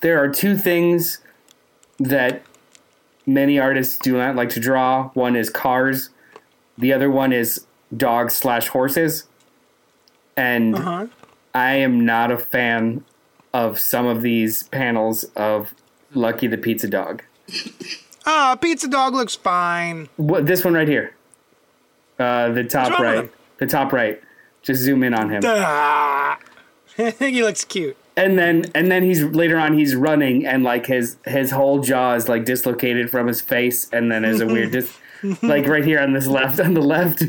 there are two things that many artists do not like to draw. One is cars. The other one is dogs slash horses. And Uh-huh. I am not a fan of some of these panels of Lucky the Pizza Dog. Ah, pizza dog looks fine. What, this one right here. Uh, the top What's wrong with right. The top right. Just zoom in on him. I think he looks cute. And then and then he's later on he's running and like his his whole jaw is like dislocated from his face and then there's a weird dis- like right here on this left on the left.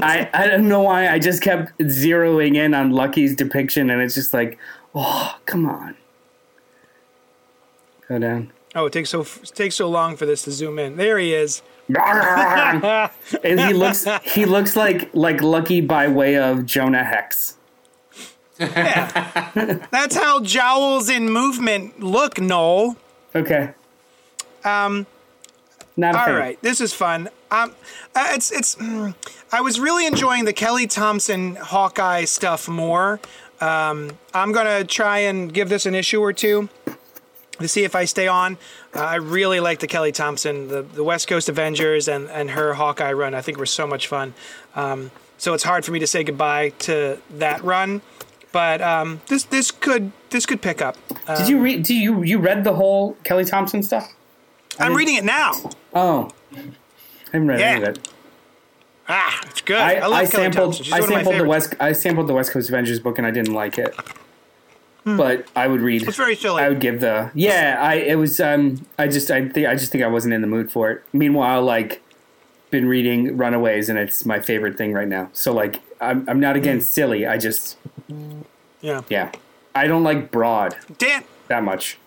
I I don't know why I just kept zeroing in on Lucky's depiction and it's just like, oh come on. Go down. Oh, it takes so it takes so long for this to zoom in. There he is. and he looks he looks like like Lucky by way of Jonah Hex. Yeah. That's how jowls in movement look, Noel. Okay. Um not All right, this is fun. Um, uh, it's it's. mm, I was really enjoying the Kelly Thompson Hawkeye stuff more. Um, I'm gonna try and give this an issue or two to see if I stay on. Uh, I really like the Kelly Thompson, the, the West Coast Avengers, and and her Hawkeye run. I think were so much fun. Um, so it's hard for me to say goodbye to that run, but um, this this could this could pick up. Did you read do you you read the whole Kelly Thompson stuff? I'm reading it now. Oh. I haven't read any of it. Ah, it's good. I, I, love I sampled I one of my sampled the. West I sampled the West Coast Avengers book and I didn't like it. But I would read Hmm. It's very silly. I would give the yeah. I it was um. I just I think I just think I wasn't in the mood for it. Meanwhile, like, been reading Runaways and it's my favorite thing right now. So like, I'm I'm not against silly. I just yeah. yeah. I don't like broad Dan that much.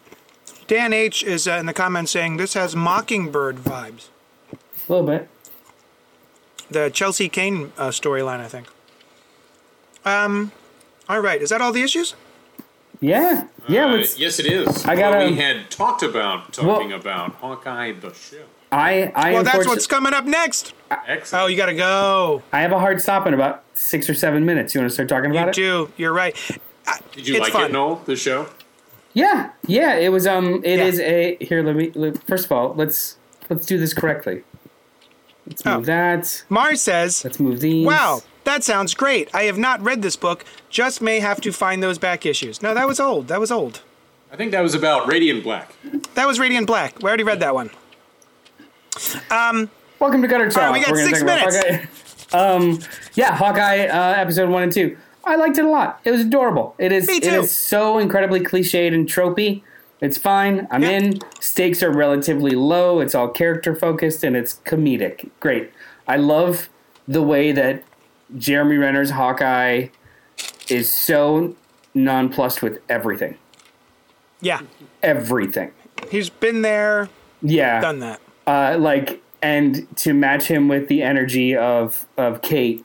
Dan H is uh, in the comments saying this has Mockingbird vibes. A little bit. The Chelsea Cain uh, storyline, I think. Um, all right. Is that all the issues? Yeah. Yeah. Uh, yes, it is. I gotta- Well, we had talked about talking Well- about Hawkeye the show. I I Well, that's what's coming up next. Excellent. Oh, you gotta go. I have a hard stop in about six or seven minutes. You want to start talking about You it? do. You're right. Uh, Did you it's like fun. it, Noel? The show? Yeah, yeah. It was. Um, It Yeah. is a. Here, let me. Let, first of all, let's let's do this correctly. Let's move Oh. that. Mars says, Let's move these. "Wow, that sounds great. I have not read this book. Just may have to find those back issues. No, that was old. That was old. I think that was about Radiant Black. That was Radiant Black. We already read that one. Um, Welcome to Gutter Talk. we got We're six minutes. Um, yeah, Hawkeye uh, episode one and two. I liked it a lot. It was adorable. It is. Me too. is so incredibly cliched and tropey. It's fine. I'm Yeah. in. Stakes are relatively low. It's all character focused and it's comedic. Great. I love the way that Jeremy Renner's Hawkeye is so nonplussed with everything. Yeah, Everything. he's been there, Yeah. done that. uh, like and to match him with the energy of of Kate,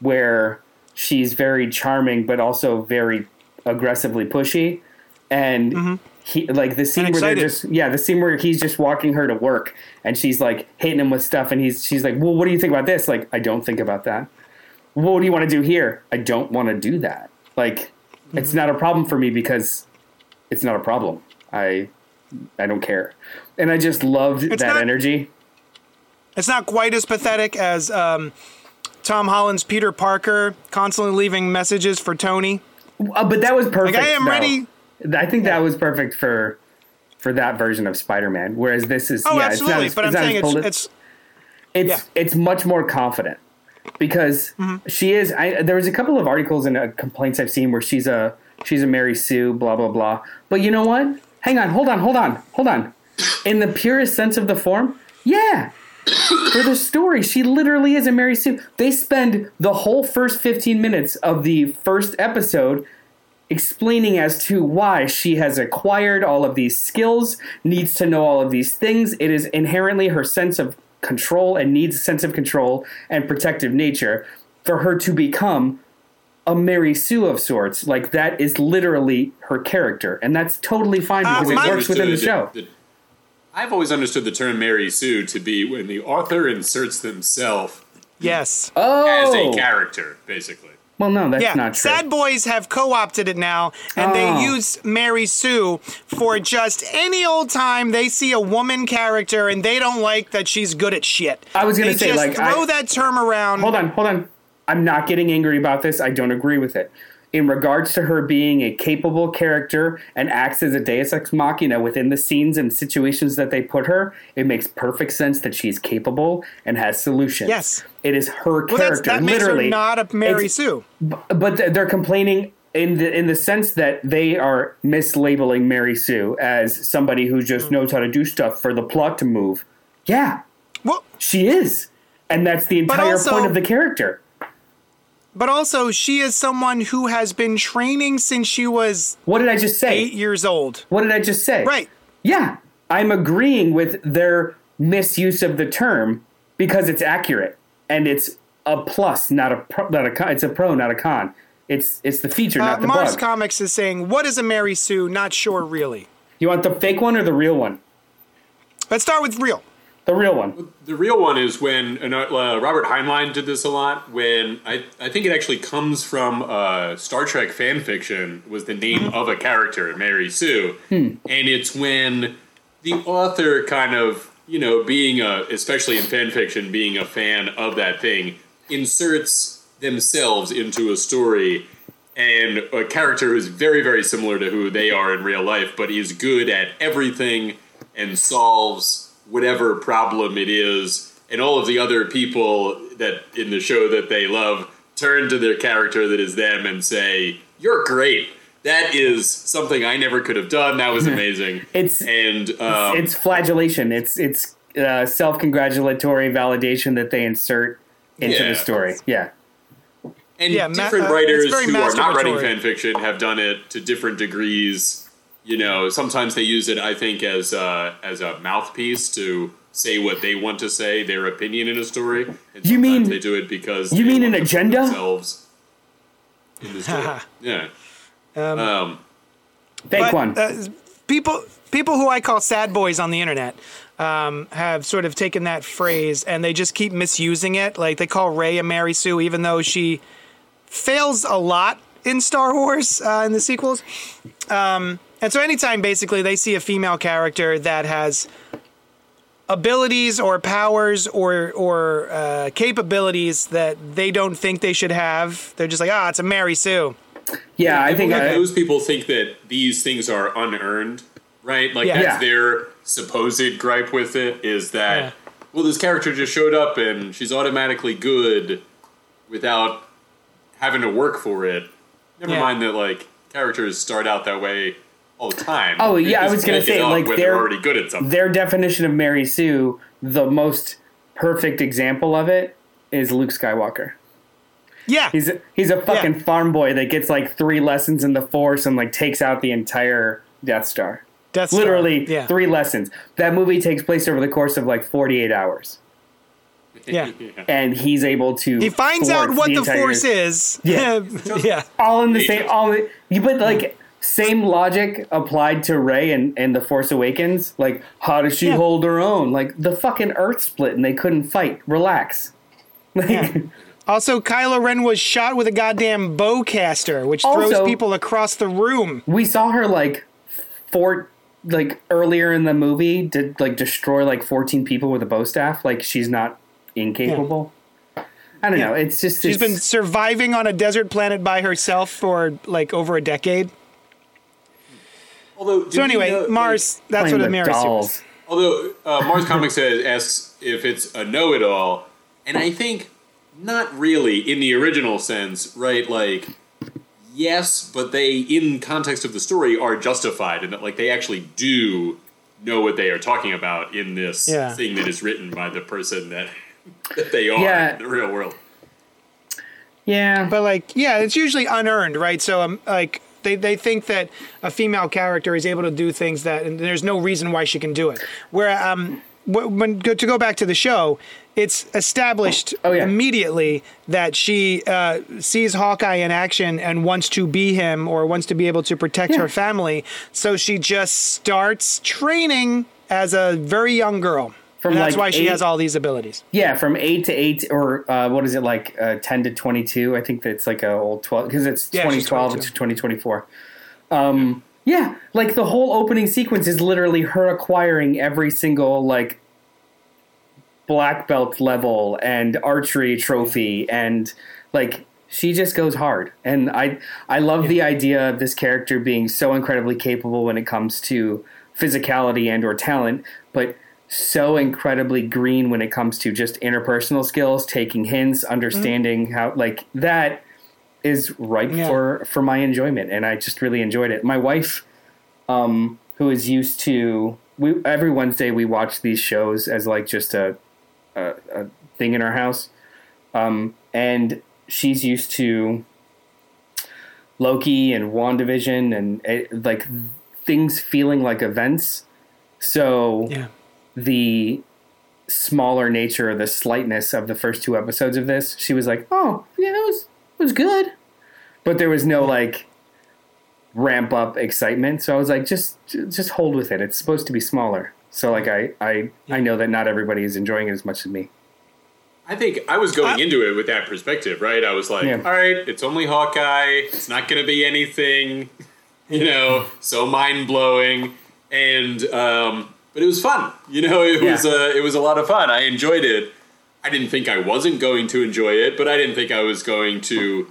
where she's very charming but also very aggressively pushy, and he like the scene. Where they're just yeah the scene where he's just walking her to work and she's like hitting him with stuff and he's she's like well what do you think about this like I don't think about that what do you want to do here I don't want to do that like it's Mm-hmm. not a problem for me because it's not a problem I I don't care and I just loved It's that not- energy. It's not quite as pathetic as um, Tom Holland's Peter Parker constantly leaving messages for Tony. Uh, but that was perfect. Like I am though. ready. I think that was perfect for for that version of Spider-Man. Whereas this is Oh, yeah, absolutely. it's but not I'm saying it's, it's, it's it's yeah. it's much more confident because Mm-hmm. she is. I, there was a couple of articles and uh, complaints I've seen where she's a she's a Mary Sue, blah blah blah. But you know what? Hang on, hold on, hold on, hold on. In the purest sense of the form, yeah. For the story, she literally is a Mary Sue. They spend the whole first 15 minutes of the first episode explaining as to why she has acquired all of these skills, needs to know all of these things. It is inherently her sense of control and needs a sense of control and protective nature for her to become a Mary Sue of sorts. Like that is literally her character, and that's totally fine Uh, because it works within the show. The- I've always understood the term Mary Sue to be when the author inserts themselves Yes. oh, as a character, basically. Well, no, that's yeah, not true. Sad Boys have co-opted it now, and they Oh. use Mary Sue for just any old time they see a woman character and they don't like that she's good at shit. I was gonna say, just like, throw I- that term around. hold on, hold on. I'm not getting angry about this. I don't agree with it. In regards to her being a capable character and acts as a deus ex machina within the scenes and situations that they put her, it makes perfect sense that she's capable and has solutions. Yes. It is her character. Well, that makes literally. her not a Mary It's- Sue. but they're complaining in the in the sense that they are mislabeling Mary Sue as somebody who just mm. knows how to do stuff for the plot to move. Yeah, Well, she is, and that's the entire also- point of the character. But also she is someone who has been training since she was What did I just say? eight years old. What did I just say? Right. Yeah, I'm agreeing with their misuse of the term because it's accurate and it's a plus, not a pro, not a con. It's a pro, not a con. It's it's the feature, Uh, not the Mars bug. Comics is saying, "What is a Mary Sue? Not sure, really." you want the fake one or the real one? Let's start with real. The real one. The real one is when uh, uh, Robert Heinlein did this a lot. When I, I think it actually comes from uh, Star Trek fan fiction was the name of a character, Mary Sue, and it's when the author kind of you know being a especially in fan fiction being a fan of that thing inserts themselves into a story and a character who's very very similar to who they are in real life but is good at everything and solves whatever problem it is and all of the other people that in the show that they love turn to their character that is them and say you're great that is something i never could have done that was amazing It's- and um, it's flagellation. It's it's uh, self congratulatory validation that they insert into Yeah. the story. Yeah. And Yeah, ma- different uh, writers it's who are not writing fan fiction have done it to different degrees. You know, sometimes they use it, I think, as a, as a mouthpiece to say what they want to say, their opinion in a story. And You mean- they do it because you mean an agenda? Themselves in the story. yeah. Um, Fake But, one. uh, people people who I call sad boys on the internet um, have sort of taken that phrase and they just keep misusing it. Like they call Rey a Mary Sue, even though she fails a lot in Star Wars uh, in the sequels. Um, and so anytime basically they see a female character that has abilities or powers or or uh, capabilities that they don't think they should have, they're just like, ah, it's a Mary Sue. yeah, I think I, those people think that these things are unearned, right? Like Yeah. that's Yeah. their supposed gripe with it is that Yeah. well, this character just showed up and she's automatically good without having to work for it. Never Yeah. mind that like characters start out that way all the time. Oh, They yeah, I was gonna say, like, they're- they're already good at something. their definition of Mary Sue, the most perfect example of it is Luke Skywalker. Yeah. He's a, he's a fucking Yeah. farm boy that gets like three lessons in the Force and like takes out the entire Death Star. Death Star. Literally yeah. three lessons. That movie takes place over the course of like 48 hours. Yeah. And he's able to. He finds out what the, entire- force is. Yeah. yeah. All in the same. All in- you but like same logic applied to Rey and, and the Force Awakens. Like, how does she Yeah. hold her own? Like the fucking Earth split and they couldn't fight. Relax. Like, Also, Kylo Ren was shot with a goddamn bowcaster, which throws Also- people across the room. we saw her like four like earlier in the movie did like destroy like 14 people with a bow staff. Like she's not incapable. I don't Yeah. know. It's just She's it's- been surviving on a desert planet by herself for like over a decade. Although, So anyway, Mars. That's what a with Mary Sue is. dolls. Although uh, Mars Comics says, asks if it's a know-it-all, and I think not really in the original sense, right? Like, yes, but they, in context of the story, are justified, and that like they actually do know what they are talking about in this Yeah. thing that is written by the person that that they are Yeah. in the real world. Yeah, But like, yeah, it's usually unearned, right? So um, like. They, they think that a female character is able to do things that and there's no reason why she can do it. Where um, when to go back to the show, it's established Oh, yeah. immediately that she uh, sees Hawkeye in action and wants to be him or wants to be able to protect Yeah. her family. So she just starts training as a very young girl. From, and that's like, why she eight- has all these abilities. Yeah, from eight to eight, or uh, what is it like uh, ten to twenty-two? I think that's like a old twelve because it's Yeah, twenty twelve 22. to twenty twenty-four. Um, yeah, like the whole opening sequence is literally her acquiring every single like black belt level and archery trophy, and like she just goes hard. And I I love the idea of this character being so incredibly capable when it comes to physicality and or talent, but so incredibly green when it comes to just interpersonal skills, taking hints, understanding how like that is ripe Yeah. for for my enjoyment and I just really enjoyed it. My wife um who is used to we every Wednesday we watch these shows as like just a a, a thing in our house. Um and she's used to Loki and WandaVision and eh, like things feeling like events. So Yeah. The smaller nature, or the slightness of the first two episodes of this, she was like, "Oh, yeah, it was it was good," but there was no like ramp up excitement. So I was like, "Just just hold with it. It's supposed to be smaller." So like I I I know that not everybody is enjoying it as much as me. I think I was going into it with that perspective, right? I was like, Yeah. all right, it's only Hawkeye. It's not going to be anything, you know, so mind blowing. And um, but it was fun. You know, it Yeah. was a, it was a lot of fun. I enjoyed it. I didn't think I wasn't going to enjoy it, but I didn't think I was going to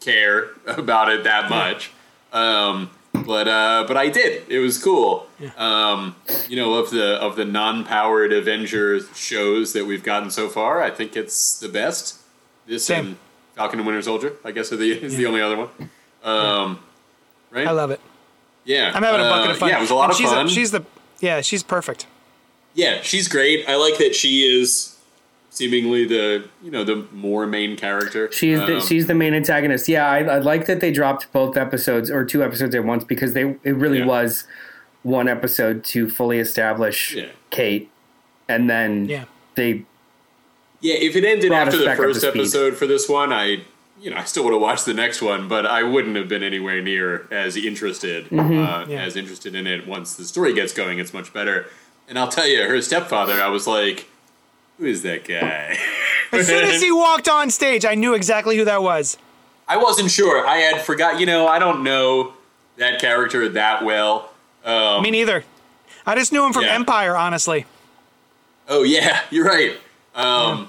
care about it that much. Um, but uh, but I did. It was cool. Um, you know, of the of the non-powered Avenger shows that we've gotten so far, I think it's the best. This Same. and Falcon and Winter Soldier, I guess, are the is the only other one. Um, right? I love it. Yeah, I'm having a bucket Uh, of fun. Yeah, it was a lot And of she's fun. she's the yeah, she's perfect. yeah, she's great. I like that she is seemingly the you know the more main character. She's the, Um, she's the main antagonist. Yeah, I, I like that they dropped both episodes or two episodes at once because they it really Yeah. was one episode to fully establish Yeah. Kate, and then Yeah. they Yeah, if it ended after the back up to first episode for this one, I you know I still would have watched the next one, but I wouldn't have been anywhere near as interested Mm-hmm. uh, Yeah. as interested in it. Once the story gets going, it's much better. And I'll tell you, her stepfather, I was like, "Who is that guy?" As soon as he walked on stage, I knew exactly who that was. I wasn't sure. I had forgot. You know, I don't know that character that well. Um, Me neither. I just knew him from Yeah. Empire, honestly. Oh yeah, you're right. Um,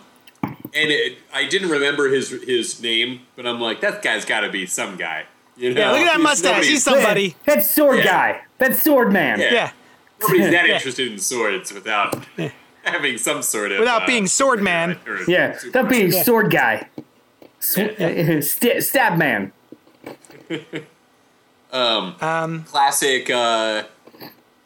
And it, I didn't remember his his name, but I'm like, that guy's got to be some guy. You know? Yeah, look at that He's- mustache. nobody's- He's somebody. That sword Yeah. guy. That sword man. Yeah. Yeah. Nobody's that Yeah. interested in swords without having some sort of Without uh, being sword man. Yeah, super- that being Yeah. sword guy. Sw- st- stab man. Um classic uh,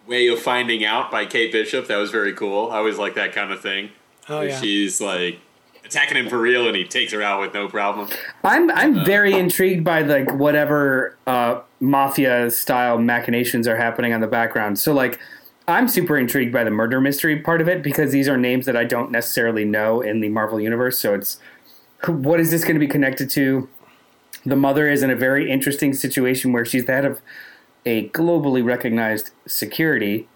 way of finding out by Kate Bishop. That was very cool. I always like that kind of thing. Oh, yeah. She's like attacking him for real, and he takes her out with no problem. I'm I'm very intrigued by like whatever uh, mafia style machinations are happening on the background. So like I'm super intrigued by the murder mystery part of it because these are names that I don't necessarily know in the Marvel universe. So it's what is this going to be connected to? The mother is in a very interesting situation where she's the head of a globally recognized security,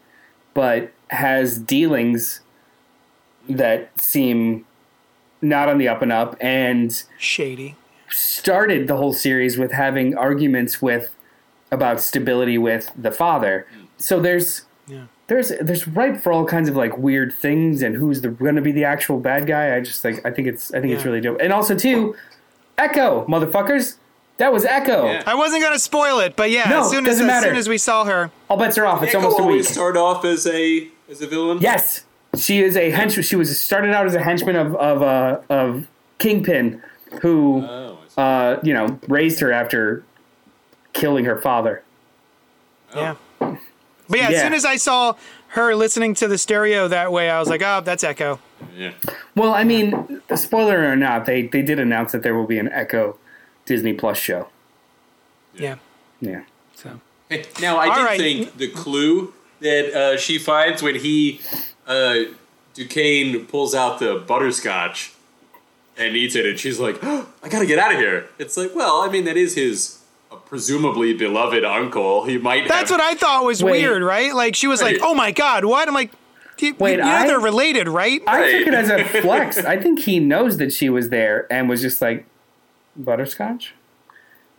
but has dealings that seem not on the up and up and Shady. started the whole series with having arguments with about stability with the father. So there's Yeah. there's there's ripe for all kinds of like weird things and who's the going to be the actual bad guy. I just like I think it's I think it's really dope. And also too, Echo motherfuckers, that was Echo. Yeah. I wasn't gonna spoil it, but yeah, No, as soon as doesn't as soon as we saw her, All bets are off. It's Echo almost a week. always start off as a as a villain. Yes, she is a hench. She was started out as a henchman of of uh, of Kingpin, who Oh, uh, you know raised her after killing her father. yeah. But yeah, as soon as I saw her listening to the stereo that way, I was like, oh, that's Echo. yeah. Well, I mean, spoiler or not, they they did announce that there will be an Echo Disney Plus show. Yeah. Yeah. So Now, I All did right. think the clue that uh, she finds when he uh, Duquesne pulls out the butterscotch and eats it, and she's like, oh, "I gotta get out of here." It's like, well, I mean, that is his uh, presumably beloved uncle. He might. That's have, what I thought was Wait. weird, right? Like she was like, "Oh my god, what?" I'm like, "You, Wait, you know I- they're related, right?" I took it as a flex. I think he knows that she was there and was just like butterscotch.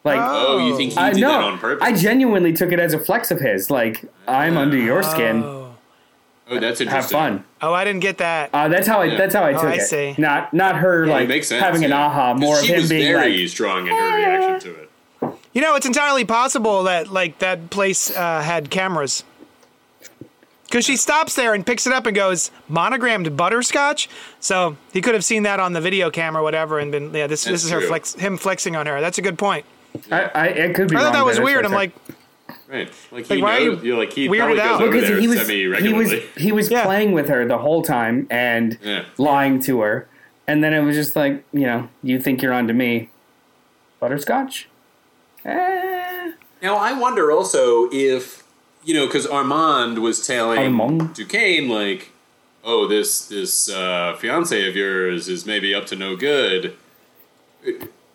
Like Oh, you think he I did no, that on purpose? I genuinely took it as a flex of his. Like I'm under your skin. Oh, that's interesting. Have fun. oh, I didn't get that. Uh, that's how I. Yeah. That's how I took Oh, took I it. see. Not not her Yeah, like it makes sense. having an aha. More of she him was being very like, strong in her reaction to it. You know, it's entirely possible that like that place uh, had cameras. Because she stops there and picks it up and goes monogrammed butterscotch. So he could have seen that on the video camera, or whatever, and been yeah. This this That's is her flex, him flexing on her. That's a good point. I, I it could be. I thought wrong, that was weird. I'm like, Right. Like he Like, why are knows. you You like he weirded probably out? goes over because there he was he was he was Yeah. playing with her the whole time and Yeah. lying to her, and then it was just like you know you think you're onto me, butterscotch. Eh. Now I wonder also if you know because Armand was telling Armand? Duquesne like, "Oh, this this uh, fiance of yours is maybe up to no good,"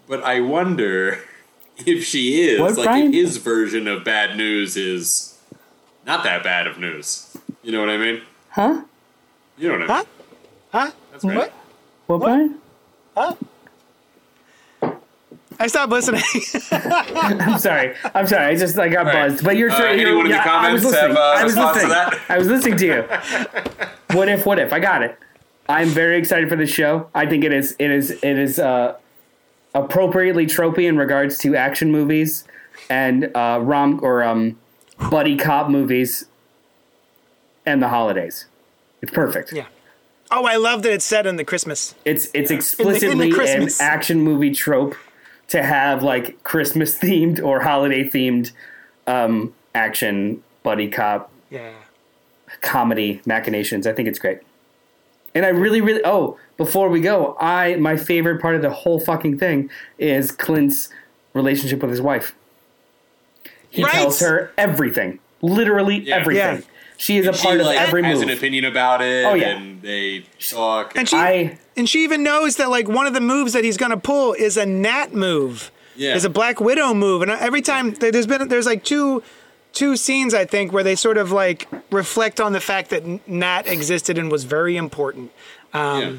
but I wonder if she is What, like Brian? if his version of bad news is not that bad of news. You know what I mean? Huh? You know what I mean? huh? That's right. What? What, Brian? I stopped listening. I'm sorry. I'm sorry. I just I got right. buzzed. But you're Uh, sure. you're, anyone in the yeah, I was comments have, listening. uh, I was response to listening. I was listening to you. what if? What if? I got it. I'm very excited for this show. I think it is. It is. It is uh, appropriately tropey in regards to action movies and uh, rom or um, buddy cop movies and the holidays. It's perfect. yeah. Oh, I love that it's set in the Christmas. It's it's in explicitly the an action movie trope to have like Christmas themed or holiday themed um, action buddy cop Yeah. comedy machinations. I think it's great. And I really, really oh, before we go, I my favorite part of the whole fucking thing is Clint's relationship with his wife. He Right. tells her everything. Literally Yeah. everything. Yeah. She is a She part of like every has move. an opinion about it. Oh, yeah. and they talk. And she I and she even knows that like one of the moves that he's gonna pull is a Nat move. Yeah. Is a Black Widow move, and every time there's been there's like two two scenes I think where they sort of like reflect on the fact that Nat existed and was very important. Um, yeah.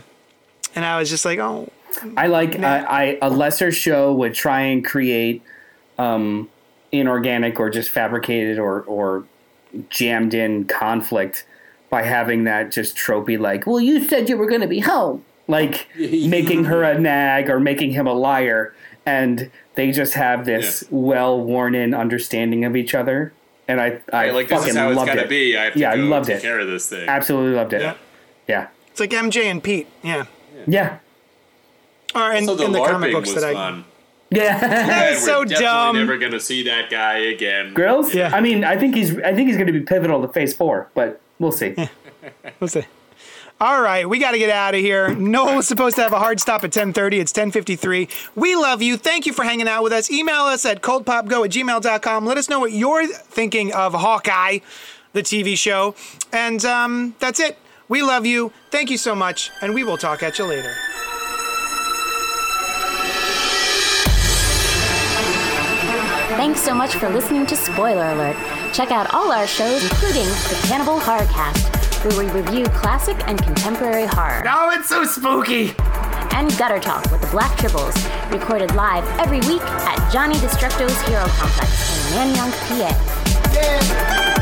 And I was just like, oh, I like I, I a lesser show would try and create um, inorganic or just fabricated or or jammed in conflict by having that just tropey like, well, you said you were going to be home, like making her a nag or making him a liar, and they just have this Yeah. well worn in understanding of each other, and I I Right, like this fucking is how it's loved gotta it. be. I have to Yeah, I go loved take it. care of this thing. Absolutely loved it. Yeah. Yeah, it's like MJ and Pete, yeah, yeah, or in, So the in the comic LARPing books was that I. fun. yeah. That was so definitely dumb. never gonna see that guy again. Grills? Yeah. I mean, I think he's I think he's going to be pivotal to Phase Four, but we'll see. We'll see. All right, we got to get out of here. Noel was supposed to have a hard stop at 10:30. It's 10:53. We love you. Thank you for hanging out with us. Email us at coldpopgo at gmail.com. Let us know what you're thinking of Hawkeye, the TV show. And um, that's it. We love you. Thank you so much, and we will talk at you later. Thanks so much for listening to Spoiler Alert. Check out all our shows, including the Cannibal Horrorcast, where we review classic and contemporary horror, Oh, it's so spooky! and Gutter Talk with the Black Tribbles, recorded live every week at Johnny Destructo's Hero Complex in Manayunk, PA.